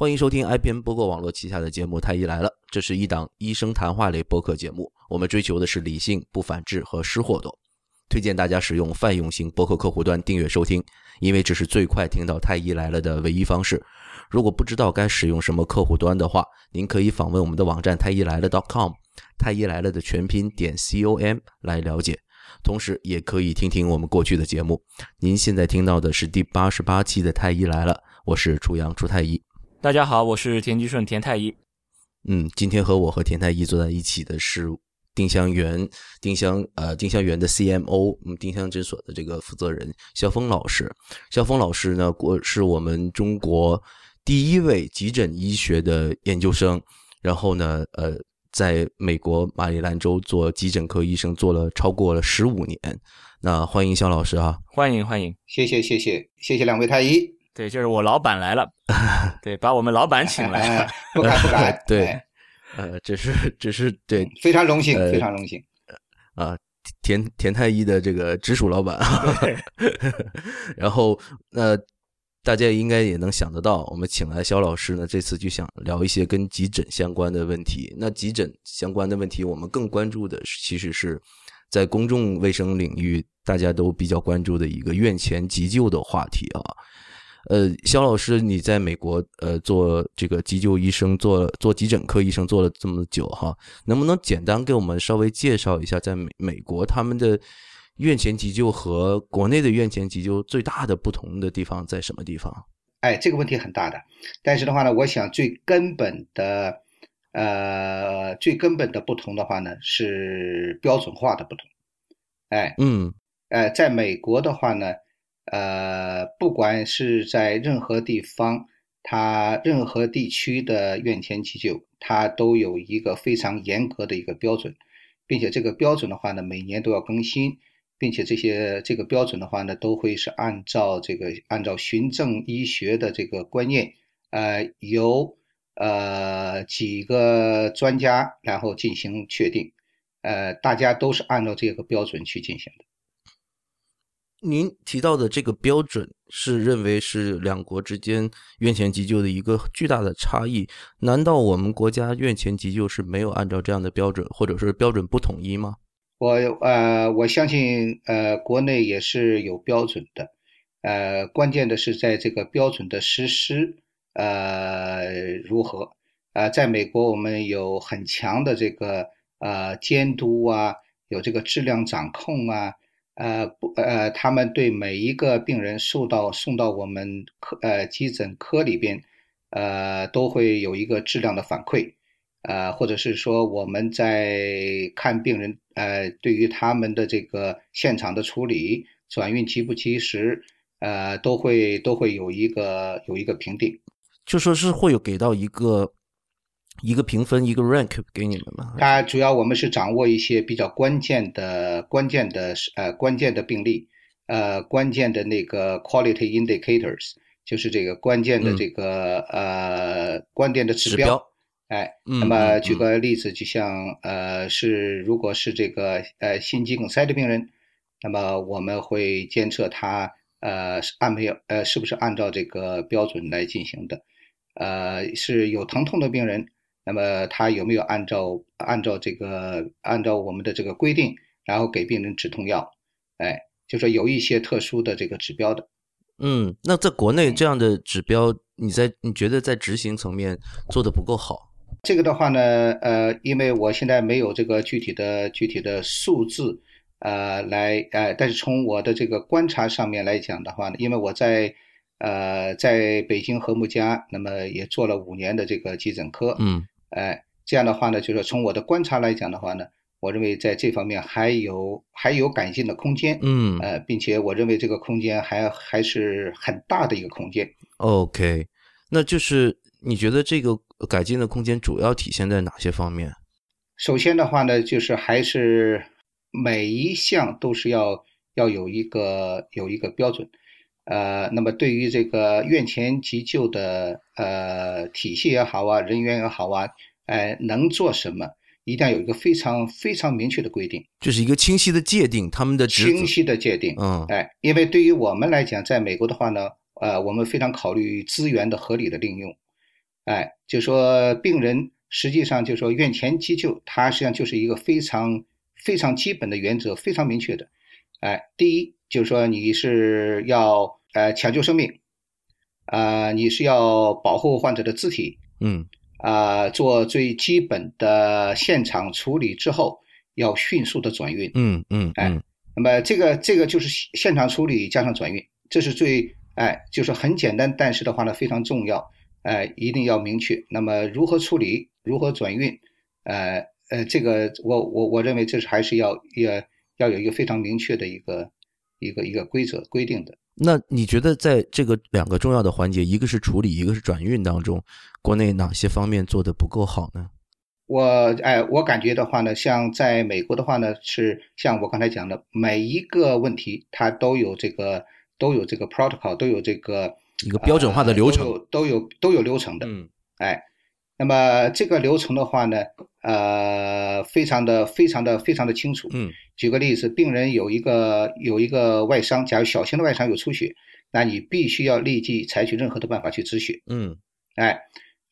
欢迎收听 IPN 播客网络旗下的节目《太医来了》，这是一档医生谈话类播客节目。我们追求的是理性、不反制和失货多。推荐大家使用泛用型播客客户端订阅收听，因为这是最快听到《太医来了》的唯一方式。如果不知道该使用什么客户端的话，您可以访问我们的网站太医来了 .com，太医来了的全拼点 com 来了解。同时，也可以听听我们过去的节目。您现在听到的是第八十八期的《太医来了》，我是初阳初太医。大家好，我是田吉顺田太医。嗯，今天和我和田太医坐在一起的是丁香园丁香呃丁香园的 CMO，嗯，丁香诊所的这个负责人肖峰老师。肖峰老师呢，国是我们中国第一位急诊医学的研究生。然后呢，呃，在美国马里兰州做急诊科医生，做了超过了十五年。那欢迎肖老师啊！欢迎欢迎，谢谢谢谢谢谢两位太医。对，就是我老板来了，对，把我们老板请来了，不敢不敢，对，呃，只是只是对，非常荣幸，非常荣幸，啊，田田太医的这个直属老板，然后那大家应该也能想得到，我们请来肖老师呢，这次就想聊一些跟急诊相关的问题。那急诊相关的问题，我们更关注的其实是在公众卫生领域，大家都比较关注的一个院前急救的话题啊。呃，肖老师，你在美国呃做这个急救医生，做做急诊科医生做了这么久哈，能不能简单给我们稍微介绍一下，在美美国他们的院前急救和国内的院前急救最大的不同的地方在什么地方？哎，这个问题很大的，但是的话呢，我想最根本的呃最根本的不同的话呢是标准化的不同。哎，嗯，呃，在美国的话呢。呃，不管是在任何地方，它任何地区的院前急救，它都有一个非常严格的一个标准，并且这个标准的话呢，每年都要更新，并且这些这个标准的话呢，都会是按照这个按照循证医学的这个观念，呃，由呃几个专家然后进行确定，呃，大家都是按照这个标准去进行的。您提到的这个标准是认为是两国之间院前急救的一个巨大的差异？难道我们国家院前急救是没有按照这样的标准，或者是标准不统一吗？我呃，我相信呃，国内也是有标准的，呃，关键的是在这个标准的实施呃如何？呃，在美国我们有很强的这个呃监督啊，有这个质量掌控啊。呃不呃，他们对每一个病人受到送到我们科呃急诊科里边，呃都会有一个质量的反馈，呃或者是说我们在看病人呃对于他们的这个现场的处理转运及不及时，呃都会都会有一个有一个评定，就说是会有给到一个。一个评分，一个 rank 给你们吗？它主要我们是掌握一些比较关键的、关键的呃关键的病例，呃关键的那个 quality indicators，就是这个关键的这个呃关键的指标。哎，那么举个例子，就像呃是如果是这个呃心肌梗塞的病人，那么我们会监测他呃按没有呃是不是按照这个标准来进行的，呃是有疼痛的病人。那么他有没有按照按照这个按照我们的这个规定，然后给病人止痛药？哎，就说有一些特殊的这个指标的。嗯，那在国内这样的指标，你在你觉得在执行层面做的不够好？这个的话呢，呃，因为我现在没有这个具体的具体的数字，呃，来呃，但是从我的这个观察上面来讲的话呢，因为我在。呃，在北京和睦家，那么也做了五年的这个急诊科，嗯，哎，这样的话呢，就是从我的观察来讲的话呢，我认为在这方面还有还有改进的空间，嗯，呃，并且我认为这个空间还还是很大的一个空间。OK，那就是你觉得这个改进的空间主要体现在哪些方面？首先的话呢，就是还是每一项都是要要有一个有一个标准。呃，那么对于这个院前急救的呃体系也好啊，人员也好啊，哎，能做什么，一定要有一个非常非常明确的规定，就是一个清晰的界定他们的清晰的界定。嗯，哎，因为对于我们来讲，在美国的话呢，呃，我们非常考虑资源的合理的利用，哎，就说病人实际上就说院前急救，它实际上就是一个非常非常基本的原则，非常明确的。哎，第一就是说你是要呃抢救生命，啊，你是要保护患者的肢体，嗯啊，做最基本的现场处理之后，要迅速的转运。嗯嗯哎嗯那么这个这个就是现现场处理加上转运，这是最哎，就是很简单，但是的话呢非常重要，哎，一定要明确。那么如何处理，如何转运，呃呃，这个我我我认为这是还是要要要有一个非常明确的一个一个一个规则规定的。那你觉得在这个两个重要的环节，一个是处理，一个是转运当中，国内哪些方面做的不够好呢？我哎，我感觉的话呢，像在美国的话呢，是像我刚才讲的，每一个问题它都有这个都有这个 protocol，都有这个一个标准化的流程呃都有都有都有流程的。嗯哎，那么这个流程的话呢，呃，非常的非常的非常的清楚。嗯举个例子，病人有一个有一个外伤，假如小型的外伤有出血，那你必须要立即采取任何的办法去止血。嗯哎，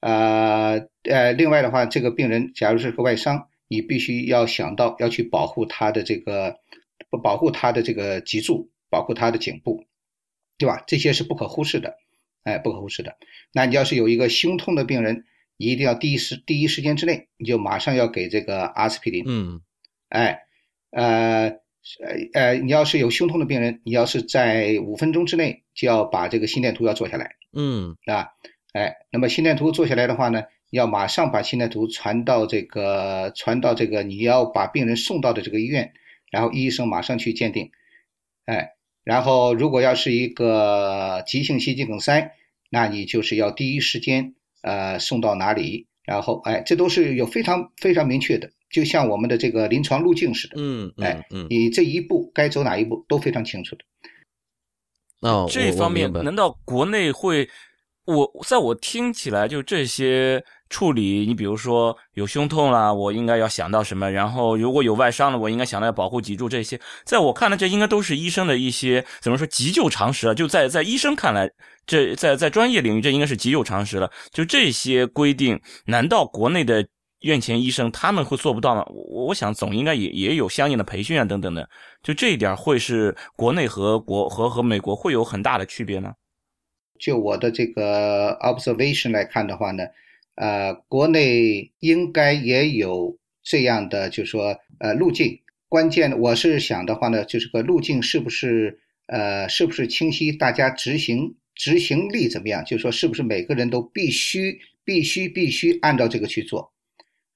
呃呃，另外的话，这个病人假如是个外伤，你必须要想到要去保护他的这个保护他的这个脊柱，保护他的颈部，对吧？这些是不可忽视的，哎，不可忽视的。那你要是有一个胸痛的病人，你一定要第一时第一时间之内，你就马上要给这个阿司匹林，嗯。哎，呃呃呃，你要是有胸痛的病人，你要是在五分钟之内就要把这个心电图要做下来。嗯。啊，哎，那么心电图做下来的话呢，要马上把心电图传到这个传到这个你要把病人送到的这个医院，然后医生马上去鉴定，哎，然后如果要是一个急性心肌梗塞，那你就是要第一时间呃送到哪里，然后哎，这都是有非常非常明确的，就像我们的这个临床路径似的，嗯哎你这一步该走哪一步都非常清楚的。那我这方面难道国内会？我在我听起来，就这些处理，你比如说有胸痛啦，我应该要想到什么？然后如果有外伤了，我应该想到要保护脊柱这些。在我看来，这应该都是医生的一些怎么说急救常识啊？就在在医生看来，这在在专业领域，这应该是急救常识了。就这些规定，难道国内的院前医生他们会做不到吗？我我想总应该也也有相应的培训啊等等的。就这一点会是国内和国和和美国会有很大的区别呢？就我的这个 observation 来看的话呢，呃，国内应该也有这样的，就是说呃路径。关键我是想的话呢，就是个路径是不是呃是不是清晰，大家执行执行力怎么样？就是说是不是每个人都必须必须必须按照这个去做？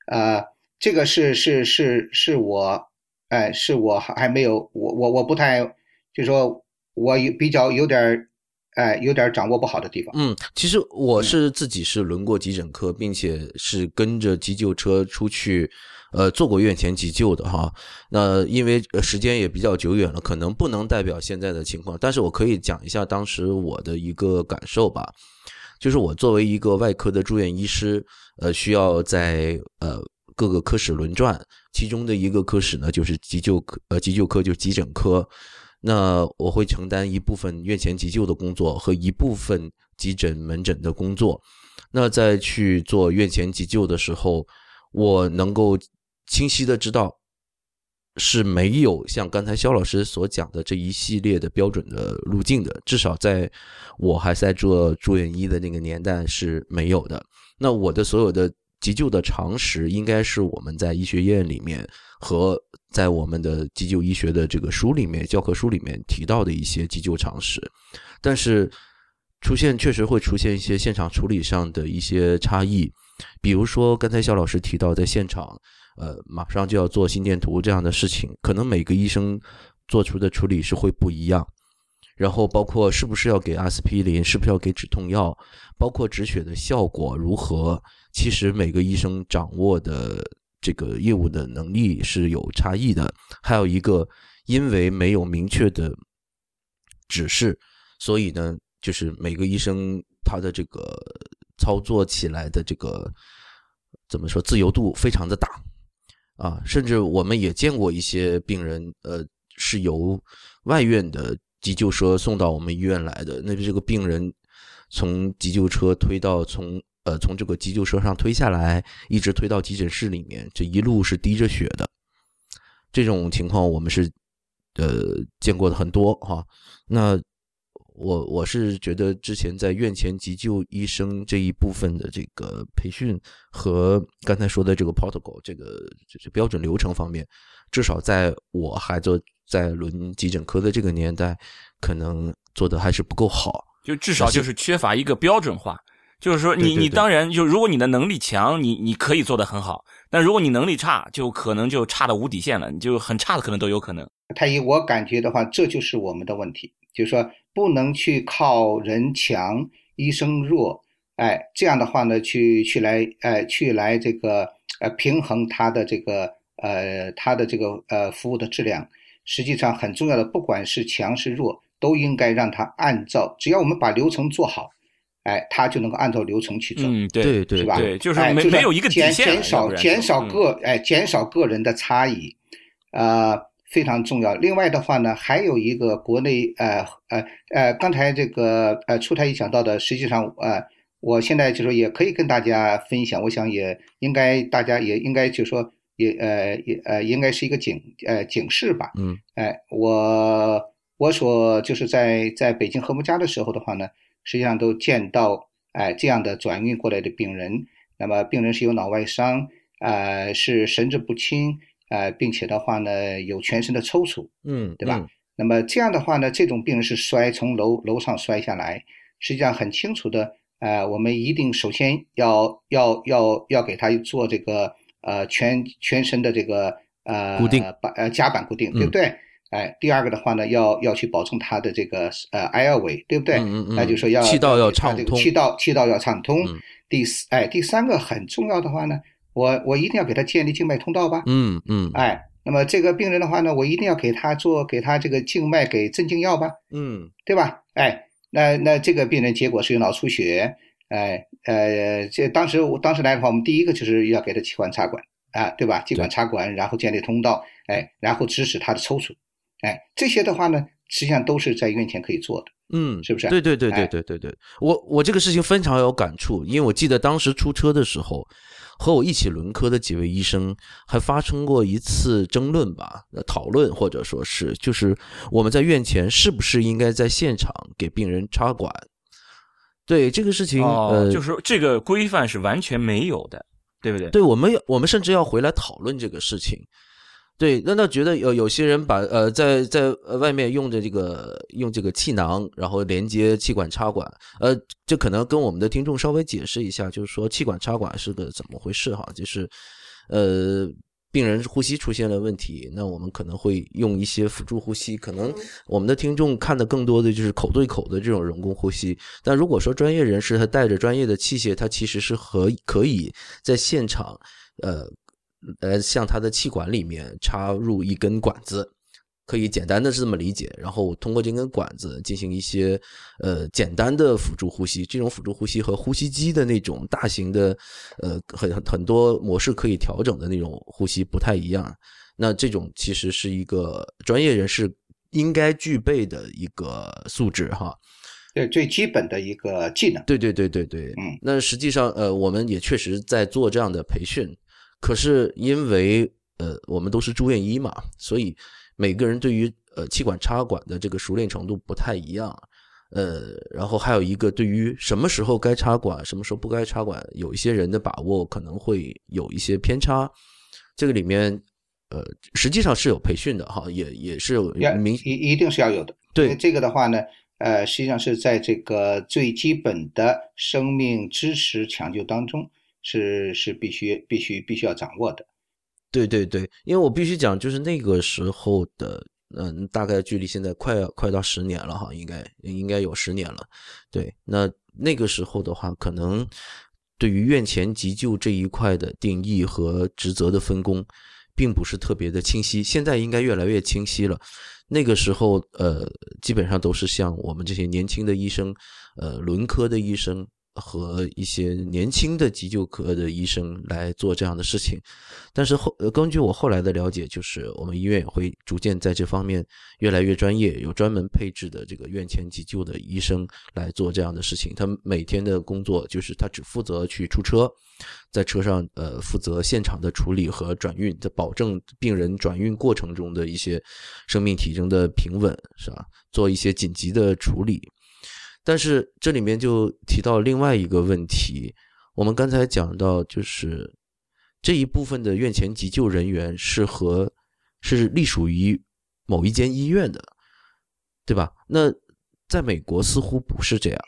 呃，这个是是是是我哎、是我还没有我我我不太就是说我有比较有点哎，有点掌握不好的地方。嗯，其实我是自己是轮过急诊科，并且是跟着急救车出去，呃，做过院前急救的哈。那因为时间也比较久远了，可能不能代表现在的情况，但是我可以讲一下当时我的一个感受吧。就是我作为一个外科的住院医师，呃，需要在呃各个科室轮转，其中的一个科室呢就是急救科，呃，急救科就是急诊科。那我会承担一部分院前急救的工作和一部分急诊门诊的工作。那在去做院前急救的时候，我能够清晰的知道是没有像刚才肖老师所讲的这一系列的标准的路径的，至少在我还在做住院医的那个年代是没有的。那我的所有的急救的常识，应该是我们在医学院里面和在我们的急救医学的这个书里面、教科书里面提到的一些急救常识，但是出现确实会出现一些现场处理上的一些差异，比如说刚才肖老师提到在现场，呃，马上就要做心电图这样的事情，可能每个医生做出的处理是会不一样。然后包括是不是要给阿司匹林，是不是要给止痛药，包括止血的效果如何，其实每个医生掌握的这个业务的能力是有差异的。还有一个，因为没有明确的指示，所以呢，就是每个医生他的这个操作起来的这个怎么说自由度非常的大啊，甚至我们也见过一些病人，呃，是由外院的。急救车送到我们医院来的，那这个病人从急救车推到从呃从这个急救车上推下来，一直推到急诊室里面，这一路是滴着血的。这种情况我们是呃见过的很多哈。那我我是觉得之前在院前急救医生这一部分的这个培训和刚才说的这个 protocol 这个就是标准流程方面，至少在我还做在轮急诊科的这个年代，可能做的还是不够好。就至少就是缺乏一个标准化，就是说你你当然就如果你的能力强，你你可以做得很好，但如果你能力差，就可能就差的无底线了，你就很差的可能都有可能。太医，我感觉的话，这就是我们的问题，就是说不能去靠人强医生弱，哎，这样的话呢，去去来哎去来这个呃平衡他的这个呃他的这个呃服务的质量，实际上很重要的，不管是强是弱。都应该让他按照，只要我们把流程做好，哎，他就能够按照流程去走。嗯，对对，是吧？对，就是没没有一个减减少减少个哎减少个人的差异，呃，非常重要。另外的话呢，还有一个国内呃呃呃，刚才这个呃出台一讲到的，实际上呃，我现在就说也可以跟大家分享，我想也应该大家也应该就说也呃也呃应该是一个警呃警示吧。嗯，哎，我。我所就是在在北京和睦家的时候的话呢，实际上都见到哎这样的转运过来的病人，那么病人是有脑外伤，呃是神志不清，呃并且的话呢有全身的抽搐，嗯，对吧？那么这样的话呢，这种病人是摔从楼楼上摔下来，实际上很清楚的，呃我们一定首先要要要要给他做这个呃全全身的这个呃固定板呃夹板固定，对不对？哎，第二个的话呢，要要去保证他的这个呃 airway，对不对？嗯嗯那就说要气道要畅通，气道气道要畅通。嗯。第四，哎，第三个很重要的话呢，我我一定要给他建立静脉通道吧。嗯嗯。哎，那么这个病人的话呢，我一定要给他做给他这个静脉给镇静药吧。嗯。对吧？哎，那那这个病人结果是有脑出血，哎呃，这当时我当时来的话，我们第一个就是要给他气管插管啊，对吧？气管插管，然后建立通道，哎，然后指使他的抽搐。哎，这些的话呢，实际上都是在院前可以做的，嗯，是不是？对对对对对对对，我我这个事情非常有感触，因为我记得当时出车的时候，和我一起轮科的几位医生还发生过一次争论吧，讨论或者说是，就是我们在院前是不是应该在现场给病人插管？对这个事情，呃，就是这个规范是完全没有的，对不对？对，我们我们甚至要回来讨论这个事情。对，那那觉得有有些人把呃在在外面用着这个用这个气囊，然后连接气管插管，呃，这可能跟我们的听众稍微解释一下，就是说气管插管是个怎么回事哈？就是呃，病人呼吸出现了问题，那我们可能会用一些辅助呼吸，可能我们的听众看的更多的就是口对口的这种人工呼吸，但如果说专业人士他带着专业的器械，他其实是可可以在现场呃。呃，向他的气管里面插入一根管子，可以简单的是这么理解，然后通过这根管子进行一些呃简单的辅助呼吸。这种辅助呼吸和呼吸机的那种大型的呃很很多模式可以调整的那种呼吸不太一样。那这种其实是一个专业人士应该具备的一个素质哈，对最基本的一个技能。对对对对对，嗯，那实际上呃我们也确实在做这样的培训。可是因为呃，我们都是住院医嘛，所以每个人对于呃气管插管的这个熟练程度不太一样，呃，然后还有一个对于什么时候该插管，什么时候不该插管，有一些人的把握可能会有一些偏差。这个里面呃，实际上是有培训的哈，也也是有明一一定是要有的。对这个的话呢，呃，实际上是在这个最基本的生命支持抢救当中。是是必须必须必须要掌握的，对对对，因为我必须讲，就是那个时候的，嗯，大概距离现在快快到十年了哈，应该应该有十年了。对，那那个时候的话，可能对于院前急救这一块的定义和职责的分工，并不是特别的清晰。现在应该越来越清晰了。那个时候，呃，基本上都是像我们这些年轻的医生，呃，轮科的医生。和一些年轻的急救科的医生来做这样的事情。但是后，根据我后来的了解，就是我们医院也会逐渐在这方面越来越专业，有专门配置的这个院前急救的医生来做这样的事情。他每天的工作就是他只负责去出车，在车上呃负责现场的处理和转运，在保证病人转运过程中的一些生命体征的平稳，是吧？做一些紧急的处理。但是这里面就提到另外一个问题，我们刚才讲到，就是这一部分的院前急救人员是和是隶属于某一间医院的，对吧？那在美国似乎不是这样。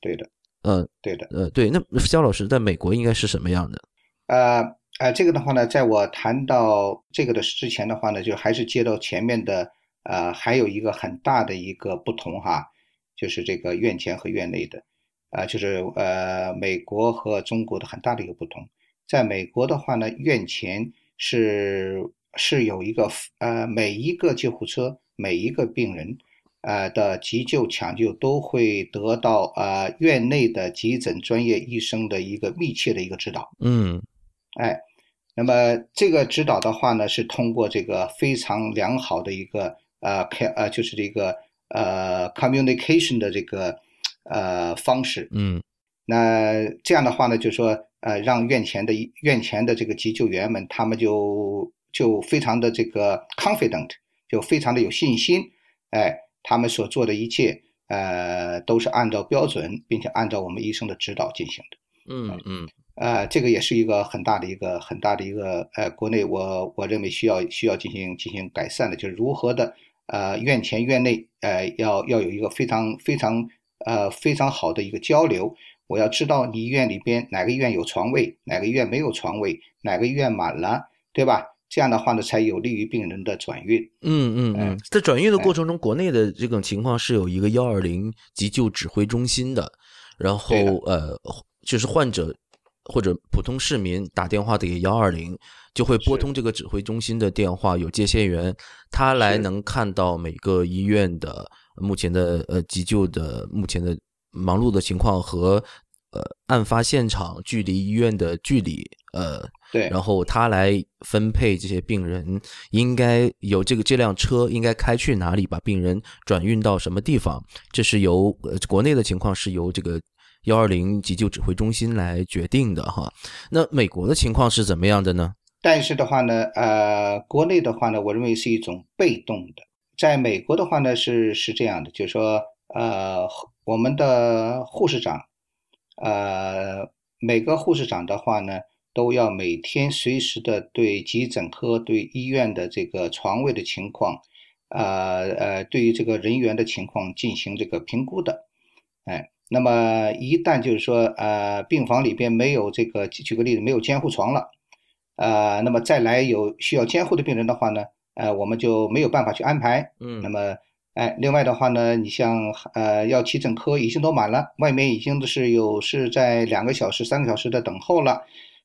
对的，嗯，对的，呃，对。那肖老师在美国应该是什么样的？呃呃，这个的话呢，在我谈到这个的之前的话呢，就还是接到前面的，呃，还有一个很大的一个不同哈。就是这个院前和院内的，啊，就是呃，美国和中国的很大的一个不同。在美国的话呢，院前是是有一个呃，每一个救护车、每一个病人，呃的急救抢救都会得到呃院内的急诊专业医生的一个密切的一个指导。嗯，哎，那么这个指导的话呢，是通过这个非常良好的一个呃开呃，就是这个。呃，communication 的这个呃方式，嗯，那这样的话呢，就说呃，让院前的院前的这个急救员们，他们就就非常的这个 confident，就非常的有信心，哎，他们所做的一切呃都是按照标准，并且按照我们医生的指导进行的，嗯嗯，呃，这个也是一个很大的一个很大的一个呃，国内我我认为需要需要进行进行改善的，就是如何的。呃，院前院内，呃，要要有一个非常非常呃非常好的一个交流。我要知道你医院里边哪个医院有床位，哪个医院没有床位，哪个医院满了，对吧？这样的话呢，才有利于病人的转运。嗯嗯嗯，在转运的过程中，国内的这种情况是有一个幺二零急救指挥中心的，然后呃，就是患者或者普通市民打电话给幺二零。就会拨通这个指挥中心的电话，有接线员，他来能看到每个医院的目前的呃急救的目前的忙碌的情况和呃案发现场距离医院的距离，呃，对，然后他来分配这些病人应该有这个这辆车应该开去哪里，把病人转运到什么地方，这是由呃国内的情况是由这个幺二零急救指挥中心来决定的哈。那美国的情况是怎么样的呢？但是的话呢，呃，国内的话呢，我认为是一种被动的。在美国的话呢，是是这样的，就是说，呃，我们的护士长，呃，每个护士长的话呢，都要每天随时的对急诊科、对医院的这个床位的情况，呃呃，对于这个人员的情况进行这个评估的。哎，那么一旦就是说，呃，病房里边没有这个，举个例子，没有监护床了。呃，那么再来有需要监护的病人的话呢，呃，我们就没有办法去安排。嗯，那么，哎，另外的话呢，你像呃，要急诊科已经都满了，外面已经都是有是在两个小时、三个小时的等候了。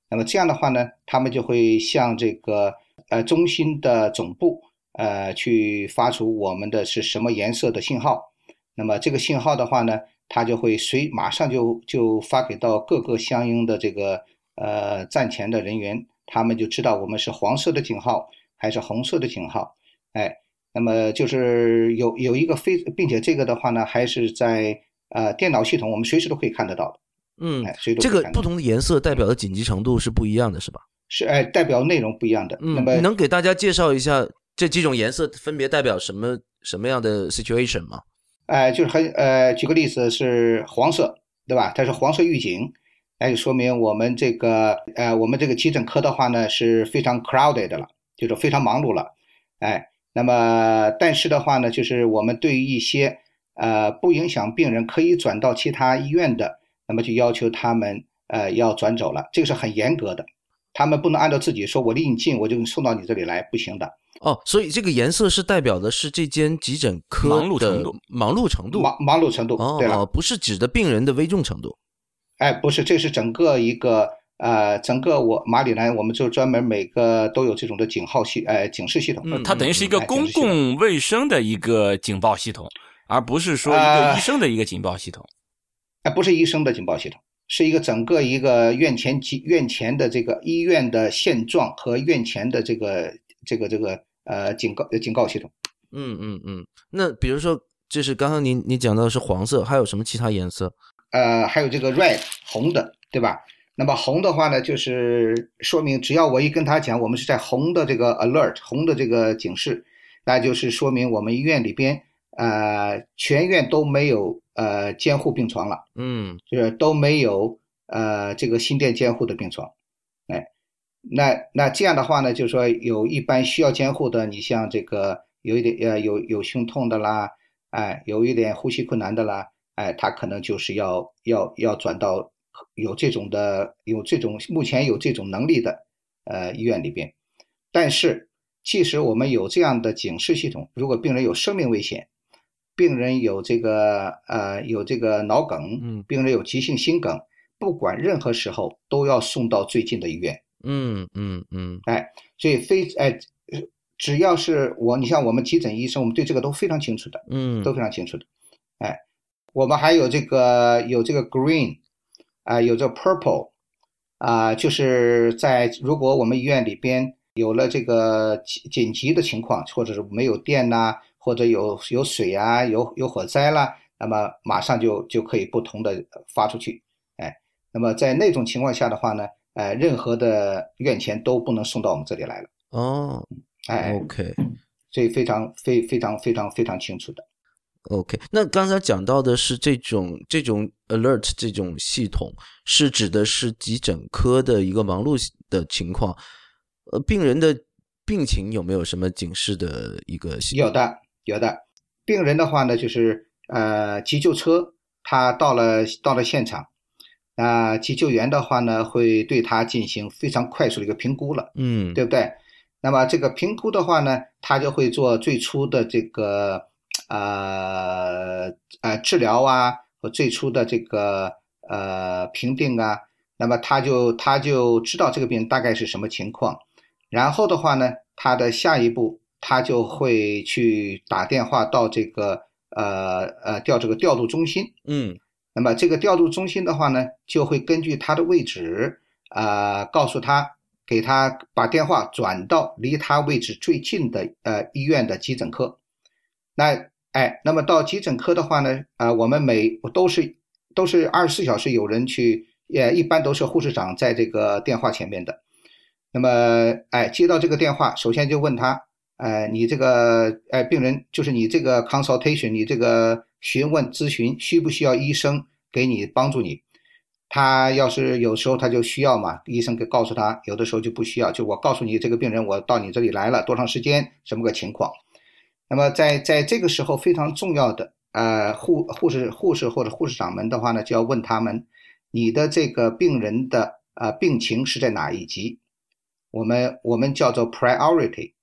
那么这样的话呢，他们就会向这个呃中心的总部呃去发出我们的是什么颜色的信号。那么这个信号的话呢，它就会随马上就就发给到各个相应的这个呃站前的人员。他们就知道我们是黄色的警号还是红色的警号，哎，那么就是有有一个非，并且这个的话呢，还是在呃电脑系统，我们随时都可以看得到的。嗯，这个不同的颜色代表的紧急程度是不一样的，是吧？是，哎，代表内容不一样的。嗯，你能给大家介绍一下这几种颜色分别代表什么什么样的 situation 吗？哎，就是很呃，举个例子是黄色，对吧？它是黄色预警。那就说明我们这个呃，我们这个急诊科的话呢是非常 crowded 了，就是非常忙碌了，哎，那么但是的话呢，就是我们对于一些呃不影响病人可以转到其他医院的，那么就要求他们呃要转走了，这个是很严格的，他们不能按照自己说，我离你近我就送到你这里来，不行的。哦，所以这个颜色是代表的是这间急诊科忙碌程度，忙碌程度，忙忙碌程度，对了，不是指的病人的危重程度。哎，不是，这是整个一个呃，整个我马里兰，我们就专门每个都有这种的警号系，呃，警示系统。嗯，它等于是一个公共卫生的一个警报系统，而不是说一个医生的一个警报系统。哎，不是医生的警报系统，是一个整个一个院前院前的这个医院的现状和院前的这个这个这个呃警告警告系统。嗯嗯嗯。那比如说，就是刚刚您您讲到的是黄色，还有什么其他颜色？呃，还有这个 red 红的，对吧？那么红的话呢，就是说明只要我一跟他讲，我们是在红的这个 alert 红的这个警示，那就是说明我们医院里边呃全院都没有呃监护病床了，嗯，就是都没有呃这个心电监护的病床，哎，那那这样的话呢，就是说有一般需要监护的，你像这个有一点呃有有胸痛的啦，哎，有一点呼吸困难的啦。哎，他可能就是要要要转到有这种的有这种目前有这种能力的呃医院里边，但是即使我们有这样的警示系统，如果病人有生命危险，病人有这个呃有这个脑梗，嗯，病人有急性心梗，不管任何时候都要送到最近的医院。嗯嗯嗯，哎，所以非哎只要是我，你像我们急诊医生，我们对这个都非常清楚的，嗯，都非常清楚的，哎。我们还有这个有这个 green，啊，有这 purple，啊，就是在如果我们医院里边有了这个紧紧急的情况，或者是没有电呐，或者有有水啊，有有火灾啦，那么马上就就可以不同的发出去，哎，那么在那种情况下的话呢，呃，任何的院前都不能送到我们这里来了。哦，哎，OK，所以非常非非常非常非常清楚的。OK，那刚才讲到的是这种这种 alert 这种系统，是指的是急诊科的一个忙碌的情况。呃，病人的病情有没有什么警示的一个？有的，有的。病人的话呢，就是呃，急救车他到了到了现场，那急救员的话呢，会对他进行非常快速的一个评估了，嗯，对不对？那么这个评估的话呢，他就会做最初的这个。呃呃，治疗啊和最初的这个呃评定啊，那么他就他就知道这个病人大概是什么情况，然后的话呢，他的下一步他就会去打电话到这个呃呃调这个调度中心，嗯，那么这个调度中心的话呢，就会根据他的位置啊，告诉他给他把电话转到离他位置最近的呃医院的急诊科。那哎，那么到急诊科的话呢，啊，我们每都是都是二十四小时有人去，也一般都是护士长在这个电话前面的。那么哎，接到这个电话，首先就问他，呃，你这个哎病人就是你这个 consultation，你这个询问咨询需不需要医生给你帮助你？他要是有时候他就需要嘛，医生给告诉他，有的时候就不需要，就我告诉你这个病人我到你这里来了多长时间，什么个情况？那么在在这个时候非常重要的，呃，护护士护士或者护士长们的话呢，就要问他们，你的这个病人的呃病情是在哪一级？我们我们叫做 priority，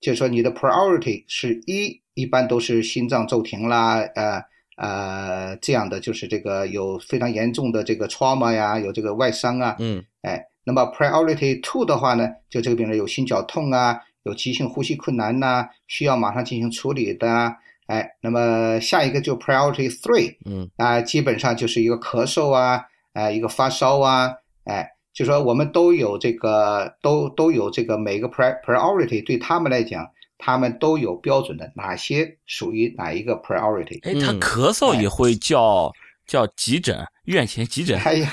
就是说你的 priority 是一，一般都是心脏骤停啦，呃呃这样的，就是这个有非常严重的这个 trauma 呀，有这个外伤啊，嗯，哎，那么 priority two 的话呢，就这个病人有心绞痛啊。有急性呼吸困难呐，需要马上进行处理的，哎，那么下一个就 priority three，嗯，啊，基本上就是一个咳嗽啊，哎，一个发烧啊，哎，就说我们都有这个，都都有这个每个 priority 对他们来讲，他们都有标准的，哪些属于哪一个 priority？哎，他咳嗽也会叫叫急诊，院前急诊。哎呀。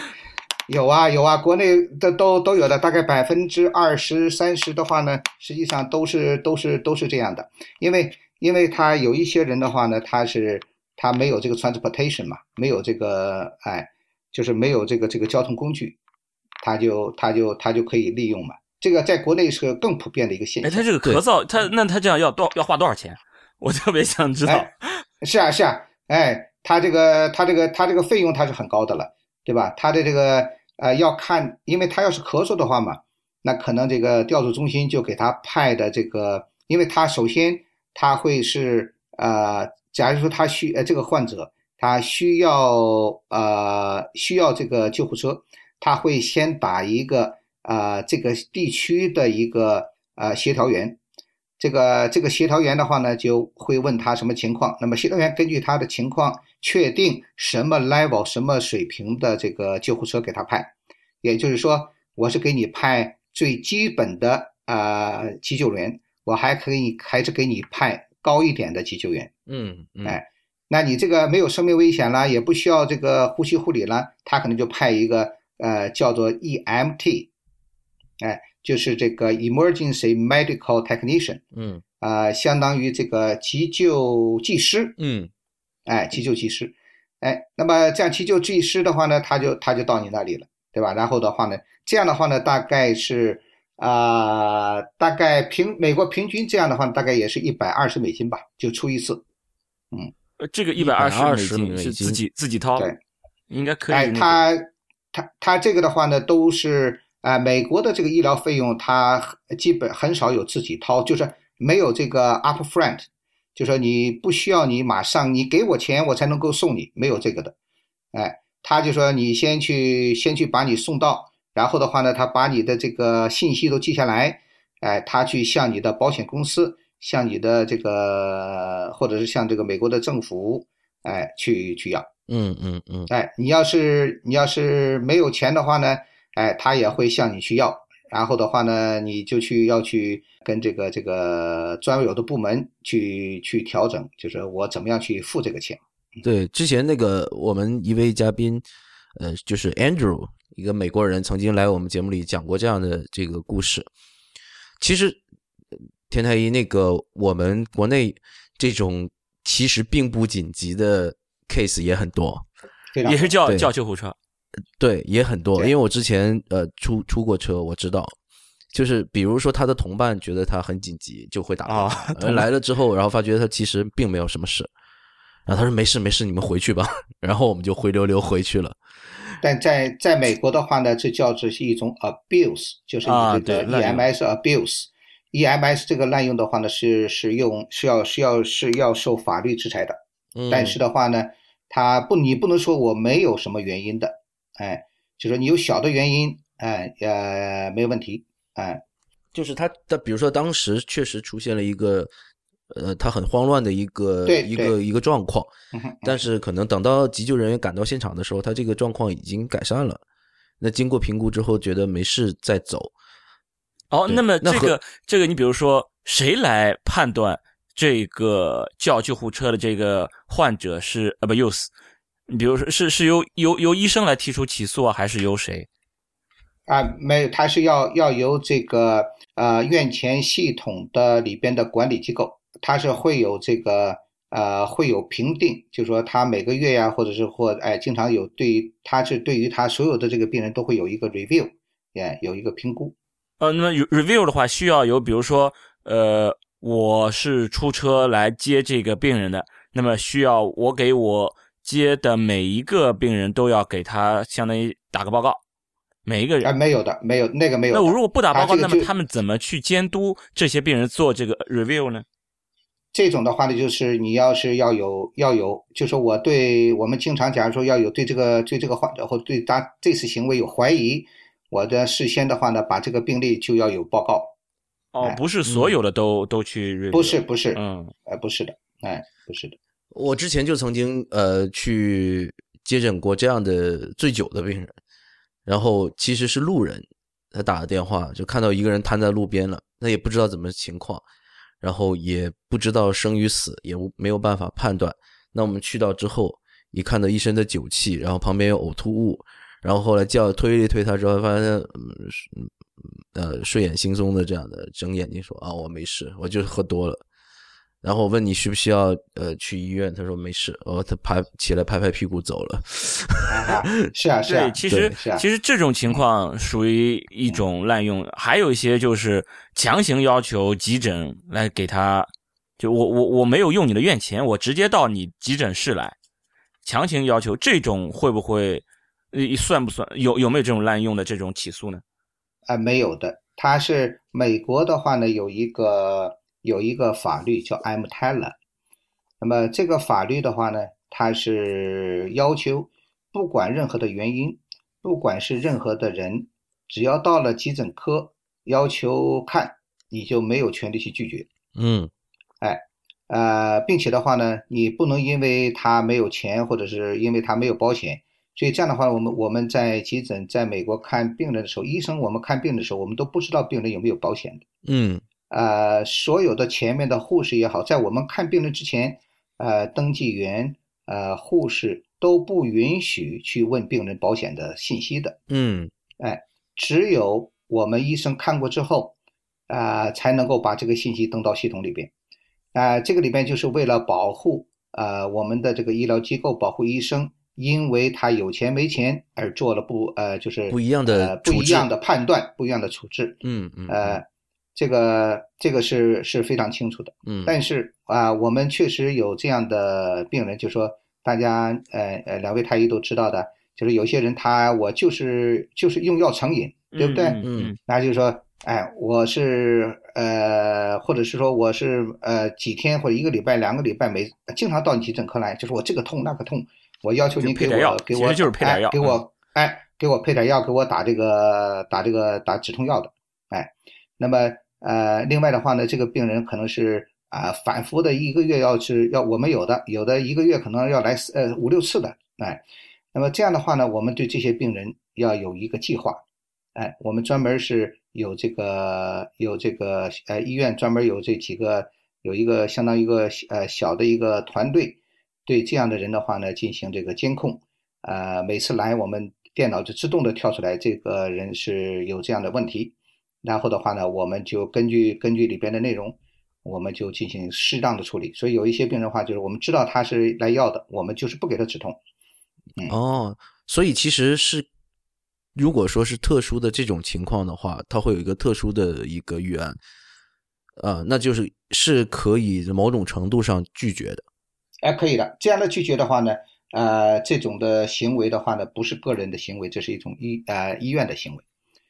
有啊有啊，国内的都都有的，大概百分之二十三十的话呢，实际上都是都是都是这样的，因为因为他有一些人的话呢，他是他没有这个 transportation 嘛，没有这个哎，就是没有这个这个交通工具，他就他就他就可以利用嘛。这个在国内是更普遍的一个现象。哎，他这个咳嗽，他那他这样要多要花多少钱？我特别想知道。是啊是啊，哎，他这个他这个他这个费用他是很高的了。对吧？他的这个呃要看，因为他要是咳嗽的话嘛，那可能这个调度中心就给他派的这个，因为他首先他会是呃，假如说他需呃这个患者他需要呃需要这个救护车，他会先打一个呃这个地区的一个呃协调员，这个这个协调员的话呢，就会问他什么情况。那么协调员根据他的情况，确定什么 level、什么水平的这个救护车给他派。也就是说，我是给你派最基本的啊急救员，我还可以还是给你派高一点的急救员。嗯嗯，哎，那你这个没有生命危险了，也不需要这个呼吸护理了，他可能就派一个呃叫做 EMT，哎。就是这个 emergency medical technician，嗯，啊，相当于这个急救技师，嗯，哎，急救技师，哎，那么这样急救技师的话呢，他就他就到你那里了，对吧？然后的话呢，这样的话呢，大概是啊，大概平美国平均这样的话，大概也是一百二十美金吧，就出一次，嗯，呃，这个一百二十美金是自己自己掏，对，应该可以。哎，他他他这个的话呢，都是。啊，美国的这个医疗费用，它基本很少有自己掏，就是没有这个 up front，就说你不需要你马上你给我钱，我才能够送你，没有这个的。哎，他就说你先去先去把你送到，然后的话呢，他把你的这个信息都记下来，哎，他去向你的保险公司，向你的这个或者是向这个美国的政府，哎，去去要。嗯嗯嗯。哎，你要是你要是没有钱的话呢？哎，他也会向你去要，然后的话呢，你就去要去跟这个这个专有的部门去去调整，就是我怎么样去付这个钱。对，之前那个我们一位嘉宾，呃，就是 Andrew，一个美国人，曾经来我们节目里讲过这样的这个故事。其实，田太医，那个我们国内这种其实并不紧急的 case 也很多，也是叫叫救护车。对，也很多，因为我之前呃出出过车，我知道，就是比如说他的同伴觉得他很紧急，就会打啊，来了之后，然后发觉他其实并没有什么事，然后他说没事没事，你们回去吧，然后我们就灰溜溜回去了。但在在美国的话呢，这叫做是一种 abuse，就是你这个 EMS abuse，EMS 这个滥用的话呢，是是用是要是要是要受法律制裁的。但是的话呢，他不你不能说我没有什么原因的。哎，就说你有小的原因，哎，呃，没有问题，哎，就是他的，比如说当时确实出现了一个，呃，他很慌乱的一个一个一个状况，但是可能等到急救人员赶到现场的时候，他这个状况已经改善了，那经过评估之后觉得没事再走。哦，那么这个这个，你比如说谁来判断这个叫救护车的这个患者是 abuse？你比如说，是是由由由医生来提出起诉啊，还是由谁？啊，没有，他是要要由这个呃院前系统的里边的管理机构，他是会有这个呃会有评定，就是说他每个月呀，或者是或哎经常有对，他是对于他所有的这个病人都会有一个 review，也有一个评估。呃，那么 review 的话，需要有比如说呃，我是出车来接这个病人的，那么需要我给我。接的每一个病人都要给他相当于打个报告，每一个人啊没有的，没有那个没有。那我如果不打报告，那么他们怎么去监督这些病人做这个 review 呢？这种的话呢，就是你要是要有要有，就是我对我们经常假如说要有对这个对这个患者或对他这次行为有怀疑，我的事先的话呢，把这个病例就要有报告。哦，不是所有的都都去 review，不是不是，嗯，哎，不是的，哎，不是的。我之前就曾经呃去接诊过这样的醉酒的病人，然后其实是路人，他打的电话就看到一个人瘫在路边了，那也不知道怎么情况，然后也不知道生与死，也没有办法判断。那我们去到之后，一看到一身的酒气，然后旁边有呕吐物，然后后来叫推一推他之后，发现嗯呃睡眼惺忪的这样的睁眼睛说啊我没事，我就是喝多了。然后我问你需不需要呃去医院，他说没事，哦，他拍起来拍拍屁股走了。是啊，是啊，其实其实这种情况属于一种滥用，还有一些就是强行要求急诊来给他，就我我我没有用你的院钱，我直接到你急诊室来，强行要求这种会不会呃算不算有有没有这种滥用的这种起诉呢？啊，没有的，他是美国的话呢有一个。有一个法律叫 EMTALA，那么这个法律的话呢，它是要求不管任何的原因，不管是任何的人，只要到了急诊科要求看，你就没有权利去拒绝。嗯，哎，呃，并且的话呢，你不能因为他没有钱，或者是因为他没有保险，所以这样的话，我们我们在急诊在美国看病人的时候，医生我们看病的时候，我们都不知道病人有没有保险的。嗯，呃，所有的前面的护士也好，在我们看病人之前，呃，登记员、呃，护士都不允许去问病人保险的信息的。嗯，哎，只有我们医生看过之后，啊、才能够把这个信息登到系统里边。啊、这个里边就是为了保护呃我们的这个医疗机构，保护医生，因为他有钱没钱而做了不呃就是不一样的呃不一样的判断，不一样的处置。嗯嗯，呃，这个这个是是非常清楚的。嗯，但是啊、我们确实有这样的病人，就说大家呃呃两位太医都知道的，就是有些人他我就是就是用药成瘾，对不对？嗯嗯那就是说，哎，我是呃，或者是说我是呃几天或者一个礼拜、两个礼拜没经常到你急诊科来，就是我这个痛那个痛，我要求你配点药我给我就是配点药嗯哎给我哎给我配点药，给我打这个打这个打止痛药的，哎，那么呃，另外的话呢，这个病人可能是啊、反复的一个月要是要我们有的有的一个月可能要来四呃五六次的，哎，那么这样的话呢，我们对这些病人要有一个计划，哎，我们专门是有这个有这个呃医院专门有这几个有一个相当于一个呃小的一个团队，对这样的人的话呢进行这个监控，呃每次来我们电脑就自动的跳出来这个人是有这样的问题，然后的话呢我们就根据根据里边的内容，我们就进行适当的处理。所以有一些病人的话就是我们知道他是来要的，我们就是不给他止痛。哦，所以其实是，如果说是特殊的这种情况的话，它会有一个特殊的一个预案，呃，那就是是可以某种程度上拒绝的。哎，可以的。这样的拒绝的话呢，呃，这种的行为的话呢，不是个人的行为，这是一种医呃医院的行为。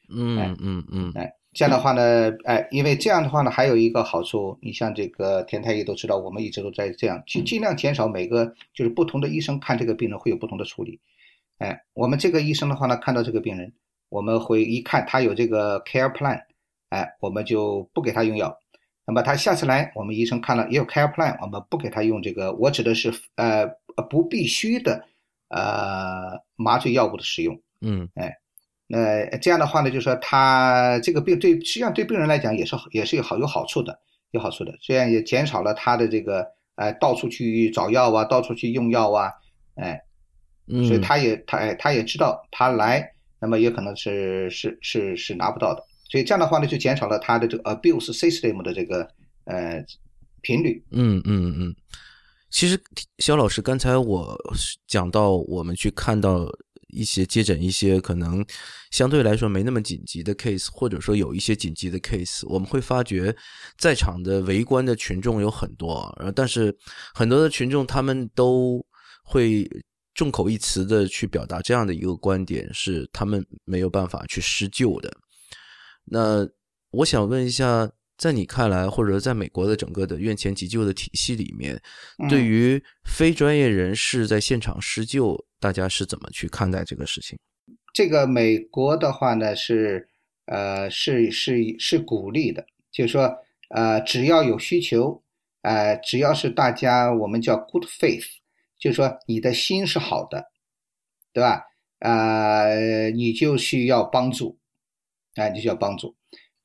嗯嗯嗯哎，这样的话呢，哎，因为这样的话呢，还有一个好处，你像这个田太医都知道，我们一直都在这样，尽尽量减少每个就是不同的医生看这个病人会有不同的处理。哎，我们这个医生的话呢，看到这个病人，我们会一看他有这个 care plan，哎，我们就不给他用药。那么他下次来，我们医生看了也有 care plan，我们不给他用这个，我指的是呃不必须的呃麻醉药物的使用。嗯那这样的话呢，就是说他这个病对实际上对病人来讲也是也是有好有好处的，有好处的，这样也减少了他的这个呃到处去找药啊，到处去用药啊，哎，嗯，所以他也他哎他也知道他来，那么也可能是是是是拿不到的，所以这样的话呢，就减少了他的这个 abuse system 的这个呃频率。嗯嗯嗯，其实肖老师刚才我讲到我们去看到一些接诊一些可能相对来说没那么紧急的 case，或者说有一些紧急的 case，我们会发觉在场的围观的群众有很多，呃，但是很多的群众他们都会众口一词的去表达这样的一个观点，是他们没有办法去施救的。那我想问一下，在你看来，或者在美国的整个的院前急救的体系里面，对嗯于非专业人士在现场施救，大家是怎么去看待这个事情？这个美国的话呢是呃是是是鼓励的，就是说呃只要有需求，呃只要是大家我们叫 good faith，就是说你的心是好的，对吧？呃你就需要帮助，哎、你就需要帮助，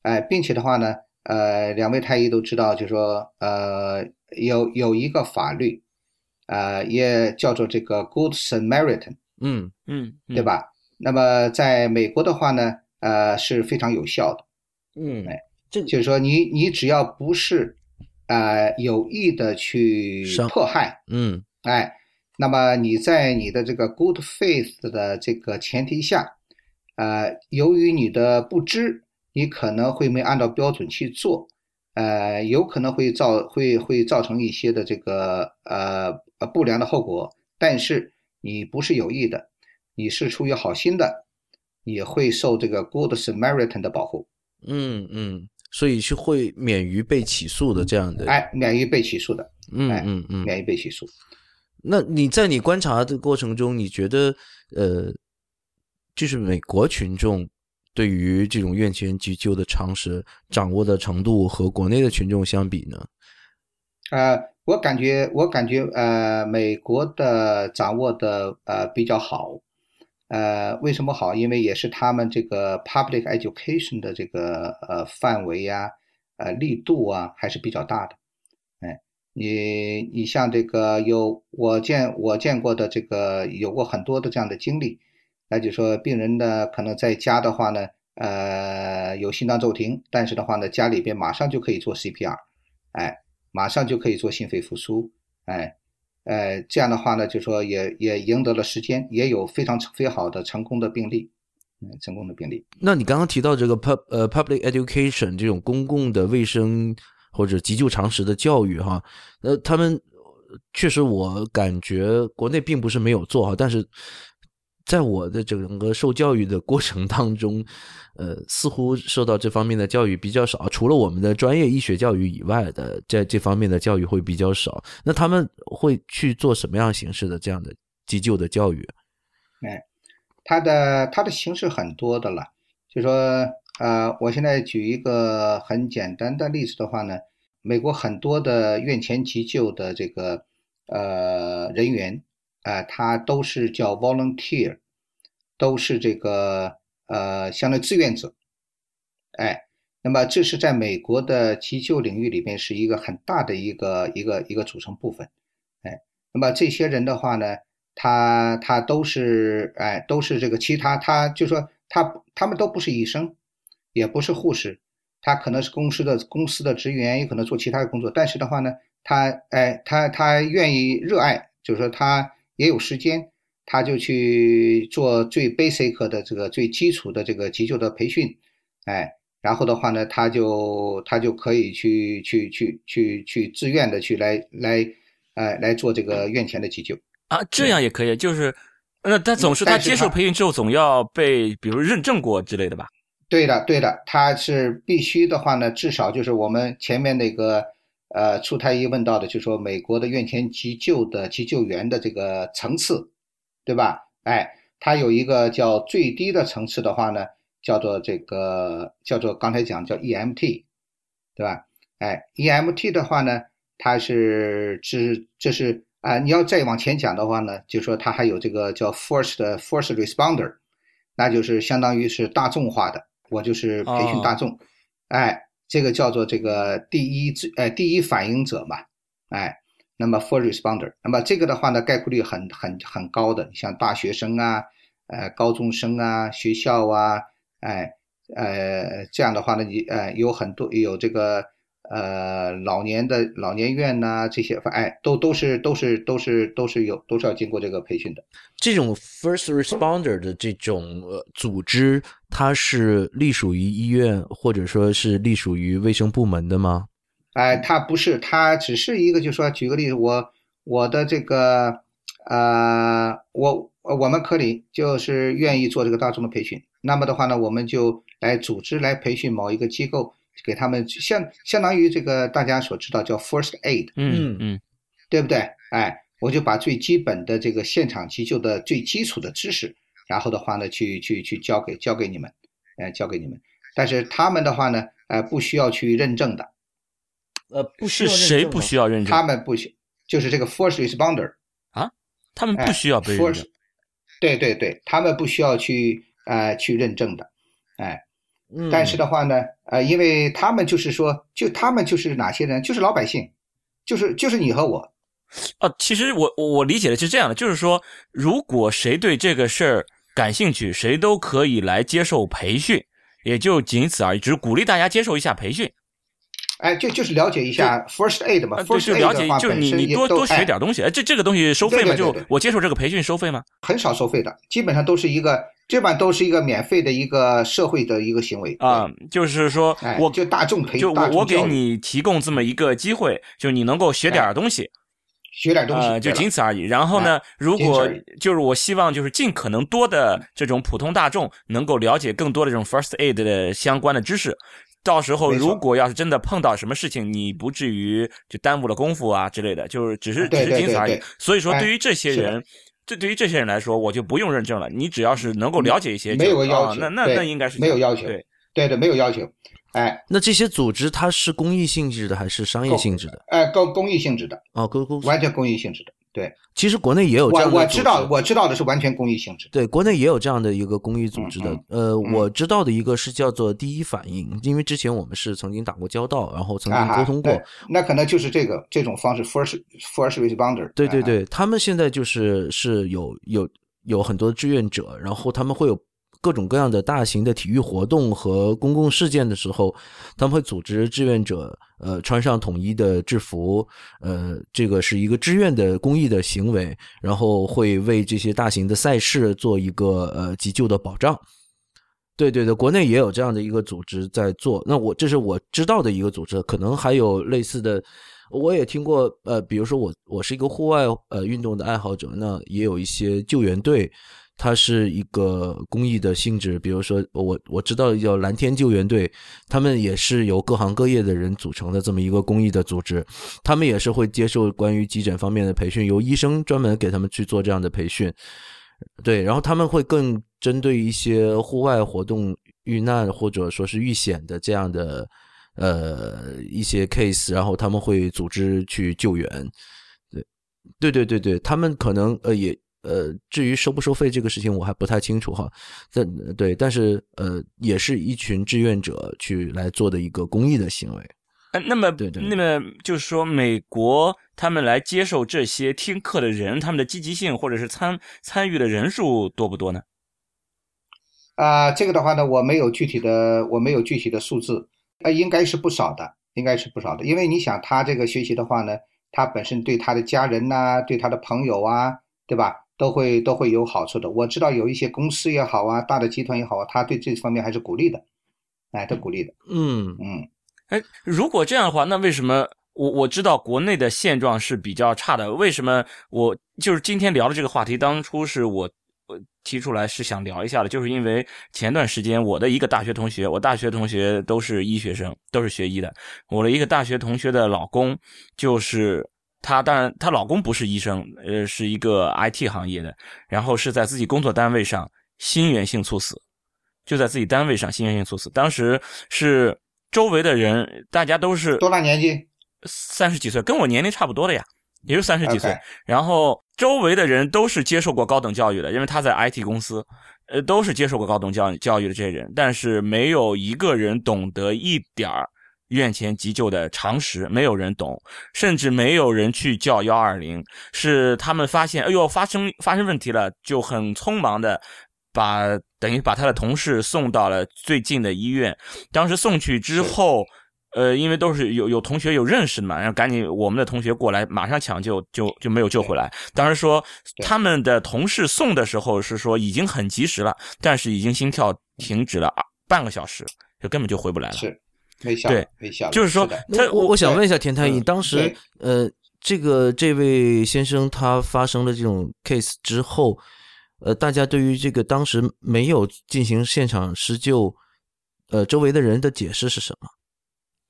哎、并且的话呢，呃两位太医都知道，就是说呃有有一个法律，呃也叫做这个 Good Samaritan。嗯嗯，对？吧？那么在美国的话呢，呃是非常有效的，嗯哎，这就是说你你只要不是呃有意的去伤迫害，嗯哎，那么你在你的这个 good faith 的这个前提下，呃，由于你的不知，你可能会没按照标准去做，呃，有可能会造会会造成一些的这个呃呃不良的后果，但是你不是有意的，你是出于好心的，也会受这个 Good Samaritan 的保护，嗯嗯，所以是会免于被起诉的这样的。哎，免于被起诉的，嗯哎嗯嗯。免于被起诉。那你在你观察的过程中，你觉得呃，就是美国群众对于这种院前急救的常识掌握的程度和国内的群众相比呢？呃，我感觉我感觉呃，美国的掌握的呃比较好。呃，为什么好？因为也是他们这个 public education 的这个呃范围呀，呃力度啊还是比较大的。哎，你你像这个有我见我见过的这个有过很多的这样的经历，那就说病人呢可能在家的话呢，呃有心脏骤停，但是的话呢家里边马上就可以做 CPR，哎，马上就可以做心肺复苏，哎。呃，这样的话呢，就说也也赢得了时间，也有非常非常好的成功的病例，嗯，成功的病例。那你刚刚提到这个 pub 呃 public education 这种公共的卫生或者急救常识的教育哈，呃，他们确实我感觉国内并不是没有做哈，但是。在我的整个受教育的过程当中，呃，似乎受到这方面的教育比较少。除了我们的专业医学教育以外的，在这方面的教育会比较少。那他们会去做什么样形式的这样的急救的教育？哎，它的它的形式很多的了。就说，呃，我现在举一个很简单的例子的话呢，美国很多的院前急救的这个呃人员。呃，他都是叫 volunteer，都是这个呃，相当于志愿者，哎，那么这是在美国的急救领域里面是一个很大的一个一个一个组成部分，哎，那么这些人的话呢，他他都是哎，都是这个其他，他就说他他们都不是医生，也不是护士，他可能是公司的公司的职员，也可能做其他的工作，但是的话呢，他哎，他他愿意热爱，就是说他。也有时间，他就去做最 basic 的这个最基础的这个急救的培训，哎，然后的话呢，他就他就可以去去去去去自愿的去来来，哎，来做这个院前的急救啊，这样也可以，就是，那他总是他接受培训之后总要被比如认证过之类的吧？对的，对的，他是必须的话呢，至少就是我们前面那个。呃，出太医问到的，就说美国的院前急救的急救员的这个层次，对吧？哎，它有一个叫最低的层次的话呢，叫做这个叫做刚才讲叫 EMT，对吧？哎，EMT 的话呢，它是是这是啊，你要再往前讲的话呢，就说它还有这个叫 First First Responder，那就是相当于是大众化的，我就是培训大众，哎。这个叫做这个第一最呃第一反应者嘛，哎，那么 first responder，那么这个的话呢，概括率很很很高的，像大学生啊，呃高中生啊，学校啊，哎呃这样的话呢，你呃有很多有这个。呃，老年的老年院呐，这些哎，都都是都是都是都是有都是要经过这个培训的。这种 first responder 的这种呃组织，它是隶属于医院或者说是隶属于卫生部门的吗？哎，它不是，它只是一个，就说举个例子，我我的这个呃，我我们科里就是愿意做这个大众的培训，那么的话呢，我们就来组织来培训某一个机构。给他们相相当于这个大家所知道叫 first aid，嗯嗯，对不对？哎，我就把最基本的这个现场急救的最基础的知识，然后的话呢，去去去教给教给你们，哎，教给你们。但是他们的话呢，呃，不需要去认证的，呃，不需要谁不需要认证？他们不需，就是这个 first responder 啊，他们不需要被认证。对对对，他们不需要去呃去认证的，哎。但是的话呢，呃，因为他们就是说，就他们就是哪些人，就是老百姓，就是就是你和我。啊，其实我我理解的是这样的，就是说，如果谁对这个事儿感兴趣，谁都可以来接受培训，也就仅此而已，只是鼓励大家接受一下培训。哎，就就是了解一下 first aid 嘛，first aid 了解，就是你你多多学点东西。哎，这这个东西收费吗？就我接受这个培训收费吗？很少收费的，基本上都是一个。基本上都是一个免费的一个社会的一个行为啊，就是说，我就大众培，就我我给你提供这么一个机会，就你能够学点东西，学点东西，就仅此而已。然后呢，如果就是我希望就是尽可能多的这种普通大众能够了解更多的这种 first aid 的相关的知识，到时候如果要是真的碰到什么事情，你不至于就耽误了功夫啊之类的，就是只是只是仅此而已。所以说，对于这些人。这对于这些人来说，我就不用认证了。你只要是能够了解一些，没有个要求，那那那应该是没有要求，对对的，没有要求。哎，那这些组织它是公益性质的还是商业性质的？哎，公公益性质的。哦，公公完全公益性质的。对，其实国内也有这样的。我我知道，我知道的是完全公益性质。对，国内也有这样的一个公益组织的。呃，我知道的一个是叫做第一反应，因为之前我们是曾经打过交道，然后曾经沟通过。那可能就是这个这种方式，first first responder。对对对，他们现在就是是有有有很多志愿者，然后他们会有。各种各样的大型的体育活动和公共事件的时候，他们会组织志愿者，呃，穿上统一的制服，呃，这个是一个志愿的公益的行为，然后会为这些大型的赛事做一个呃急救的保障。对对对，国内也有这样的一个组织在做。那我这是我知道的一个组织，可能还有类似的，我也听过。呃，比如说我我是一个户外呃运动的爱好者，那也有一些救援队。它是一个公益的性质，比如说我我知道叫蓝天救援队，他们也是由各行各业的人组成的这么一个公益的组织，他们也是会接受关于急诊方面的培训，由医生专门给他们去做这样的培训，对，然后他们会更针对一些户外活动遇难或者说是遇险的这样的呃一些 case，然后他们会组织去救援，对，对对对对，他们可能呃也。呃，至于收不收费这个事情，我还不太清楚哈。但对，但是呃，也是一群志愿者去来做的一个公益的行为。呃，那么对对，那么就是说，美国他们来接受这些听课的人，他们的积极性或者是参参与的人数多不多呢？啊，这个的话呢，我没有具体的，我没有具体的数字。呃，应该是不少的，应该是不少的。因为你想，他这个学习的话呢，他本身对他的家人呐，对他的朋友啊，对吧？都会都会有好处的。我知道有一些公司也好啊，大的集团也好啊，他对这方面还是鼓励的，哎，都鼓励的。嗯嗯，哎，如果这样的话，那为什么我我知道国内的现状是比较差的？为什么我就是今天聊的这个话题，当初是我我提出来是想聊一下的，就是因为前段时间我的一个大学同学，我大学同学都是医学生，都是学医的，我的一个大学同学的老公就是。她当然，她老公不是医生，呃，是一个 IT 行业的，然后是在自己工作单位上心源性猝死，就在自己单位上心源性猝死。当时是周围的人，大家都是多大年纪？三十几岁，跟我年龄差不多的呀，也就三十几岁。然后周围的人都是接受过高等教育的，因为他在 IT 公司，呃，都是接受过高等教育教育的这些人，但是没有一个人懂得一点儿。院前急救的常识没有人懂，甚至没有人去叫幺二零。是他们发现，哎呦，发生发生问题了，就很匆忙的把等于把他的同事送到了最近的医院。当时送去之后，呃，因为都是有有同学有认识的嘛，然后赶紧我们的同学过来，马上抢救，就就没有救回来。当时说他们的同事送的时候是说已经很及时了，但是已经心跳停止了半个小时，就根本就回不来了。是。对。就是说，他我我想问一下田太医，当时呃，这个这位先生他发生了这种 case 之后，呃，大家对于这个当时没有进行现场施救，呃，周围的人的解释是什么？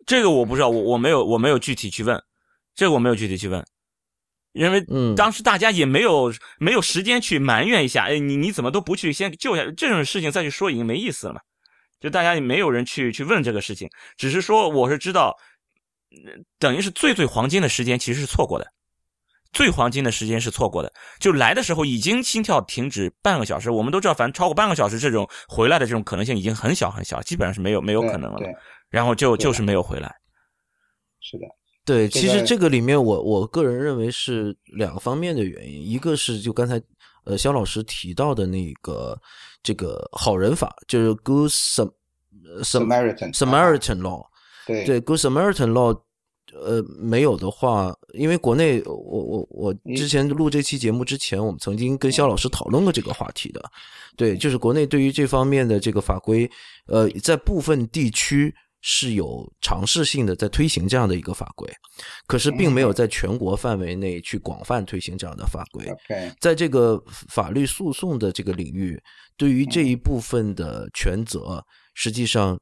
这个我不知道，我我没有我没有具体去问，这个我没有具体去问，因为当时大家也没有没有时间去埋怨一下，哎，你你怎么都不去先救下这种事情再去说已经没意思了嘛。就大家也没有人去去问这个事情，只是说我是知道，等于是最最黄金的时间其实是错过的，最黄金的时间是错过的。就来的时候已经心跳停止半个小时，我们都知道，反正超过半个小时这种回来的这种可能性已经很小很小，基本上是没有没有可能了。然后就就是没有回来。是的，对，其实这个里面我我个人认为是两个方面的原因，一个是就刚才。呃，肖老师提到的那个这个好人法，就是 Good Samaritan Samaritan Law，对。对 Good Samaritan Law，呃，没有的话，因为国内我我我之前录这期节目之前，我们曾经跟肖老师讨论过这个话题的，对，就是国内对于这方面的这个法规，呃，在部分地区。是有尝试性的在推行这样的一个法规，可是并没有在全国范围内去广泛推行这样的法规。在这个法律诉讼的这个领域，对于这一部分的权责，实际上